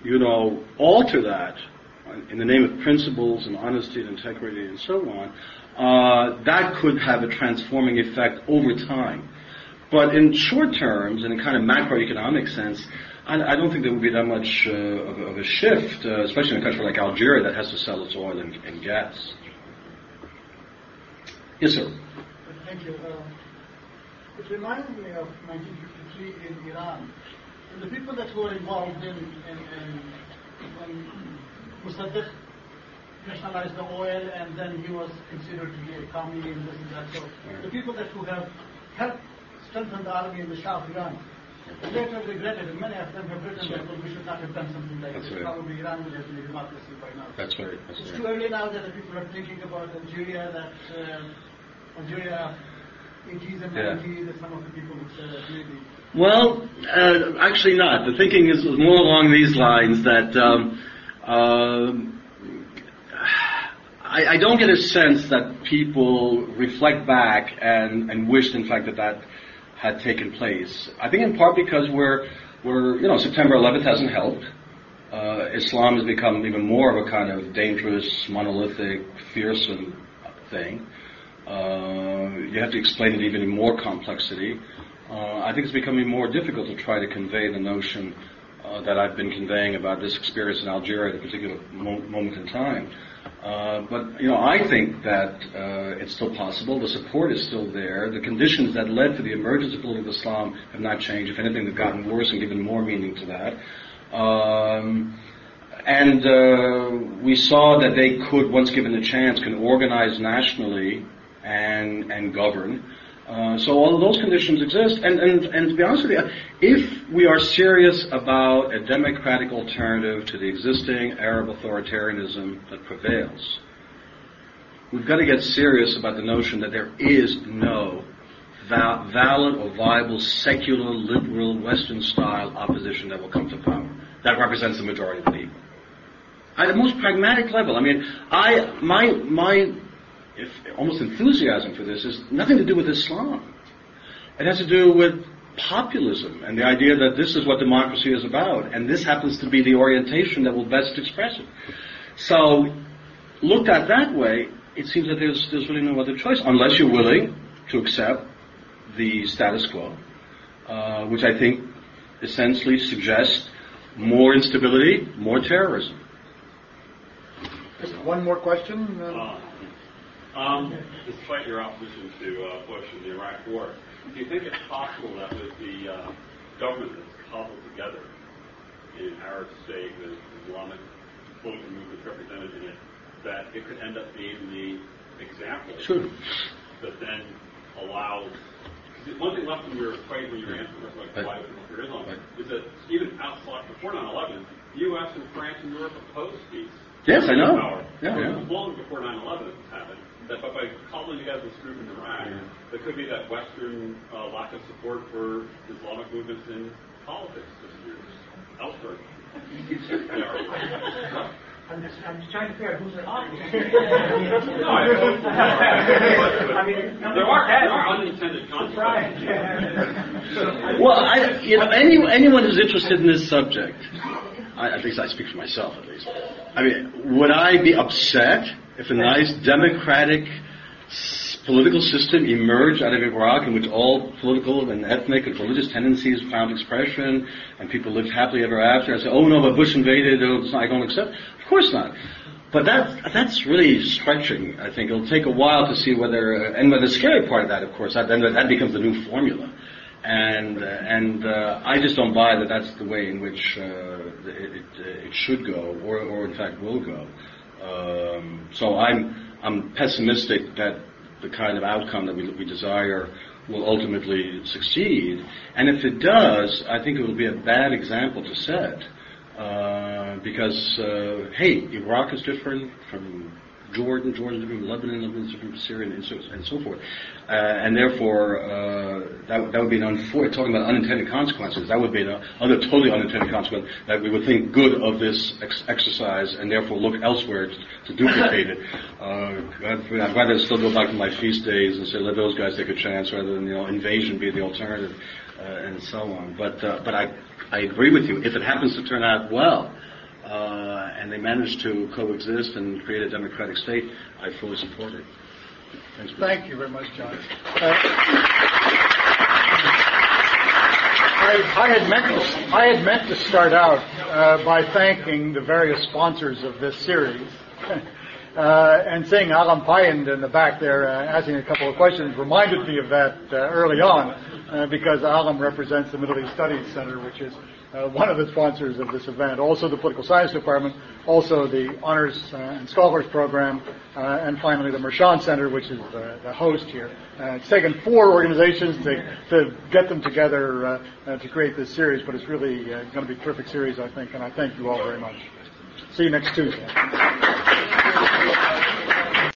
you know, alter that in the name of principles and honesty and integrity and so on, uh, that could have a transforming effect over time. But in short terms, in a kind of macroeconomic sense, I, I don't think there would be that much uh, of, of, a shift, uh, especially in a country like Algeria that has to sell its oil and, and gas. Yes, sir. Thank you. Uh, it reminds me of 1953 in Iran. And the people that were involved in, in, in when Mossadegh nationalized the oil and then he was considered to be a commie and this and that. So the people that who have helped strengthen the army in the Shah of Iran later regretted, and many of them have written that well, we should not have done something like That's this. right. Probably Iran would have been a democracy by now. That's right. That's It's right. too early now that the people are thinking about Algeria, that uh, Algeria 80s and Yeah. 90s, that some of the people would say that maybe. Well, uh, actually not. The thinking is more along these lines that um, um, I, I don't get a sense that people reflect back and, and wished, in fact, that that had taken place. I think in part because we're, we're you know, September 11th hasn't helped. Uh, Islam has become even more of a kind of dangerous, monolithic, fearsome thing. Uh, you have to explain it even in more complexity. Uh, I think it's becoming more difficult to try to convey the notion uh, that I've been conveying about this experience in Algeria at a particular mo- moment in time. Uh, but you know, I think that uh, it's still possible. The support is still there. The conditions that led to the emergence of political Islam have not changed. If anything, they've gotten worse and given more meaning to that. Um, and uh, we saw that they could, once given a chance, can organize nationally and and govern. Uh, so all of those conditions exist. And, and, and to be honest with you, if we are serious about a democratic alternative to the existing Arab authoritarianism that prevails, we've got to get serious about the notion that there is no val- valid or viable secular, liberal, Western-style opposition that will come to power. That represents the majority of the people. At the most pragmatic level, I mean, I, my, my if almost enthusiasm for this is nothing to do with Islam. It has to do with populism and the idea that this is what democracy is about, and this happens to be the orientation that will best express it. So, looked at that way, it seems that there's, there's really no other choice unless you're willing to accept the status quo, uh, which I think essentially suggests more instability, more terrorism. Just one more question. Uh, um, despite your opposition to uh, Bush and the Iraq War, do you think it's possible that with the uh, government that's cobbled together in Arab state with Islamic political movements represented in it, that it could end up being the example Sure. that then allows one thing left in your equation when you were answering like why people fear Islam Right. is that even outside before 9/11, the U.S. and France and Europe opposed peace. Yes, I know. Power. Yeah, yeah. Long before 9/11 happened. That but by cobbling together this group in Iraq, there could be that Western uh, lack of support for Islamic movements in politics this year elsewhere. I'm just, I'm just trying to figure out who's the audience. No, I. I mean, There are, there are unintended Right. consequences. Well, I, you know, any, anyone who's interested in this subject, I, at least I speak for myself at least. I mean, would I be upset if a nice democratic political system emerged out of Iraq in which all political and ethnic and religious tendencies found expression and people lived happily ever after? I say, oh no, but Bush invaded, oh, I don't accept. Of course not. But that that's really stretching. I think it'll take a while to see whether, and the scary part of that, of course, that, then that becomes the new formula And and uh, I just don't buy that that's the way in which uh, it, it, it should go, or, or in fact will go. Um, so I'm I'm pessimistic that the kind of outcome that we, we desire will ultimately succeed. And if it does, I think it will be a bad example to set. Uh, because, uh, hey, Iraq is different from Jordan, Jordan is different Lebanon, Lebanon is different from Syria, and so, and so forth. Uh, and therefore, uh, that, that would be an unfortunate, talking about unintended consequences, that would be another totally unintended consequence that we would think good of this ex- exercise and therefore look elsewhere to, to duplicate it. Uh, I'd, I'd rather still go back to my FIS days and say, let those guys take a chance rather than, you know, invasion be the alternative, uh, and so on. But, uh, but I, I agree with you. If it happens to turn out well, uh, and they managed to coexist and create a democratic state, I fully support it. Thanks, Thank you very much, John. Uh, I, I, had meant to, I had meant to start out uh, by thanking the various sponsors of this series. Uh, and seeing Alan Payand in the back there uh, asking a couple of questions reminded me of that uh, early on uh, because Alan represents the Middle East Studies Center, which is uh, one of the sponsors of this event. Also the Political Science Department, also the Honors uh, and Scholars Program, uh, and finally the Mershon Center, which is the host here. Uh, it's taken four organizations to, to get them together uh, to create this series, but it's really going to be a terrific series, I think, and I thank you all very much. See you next Tuesday.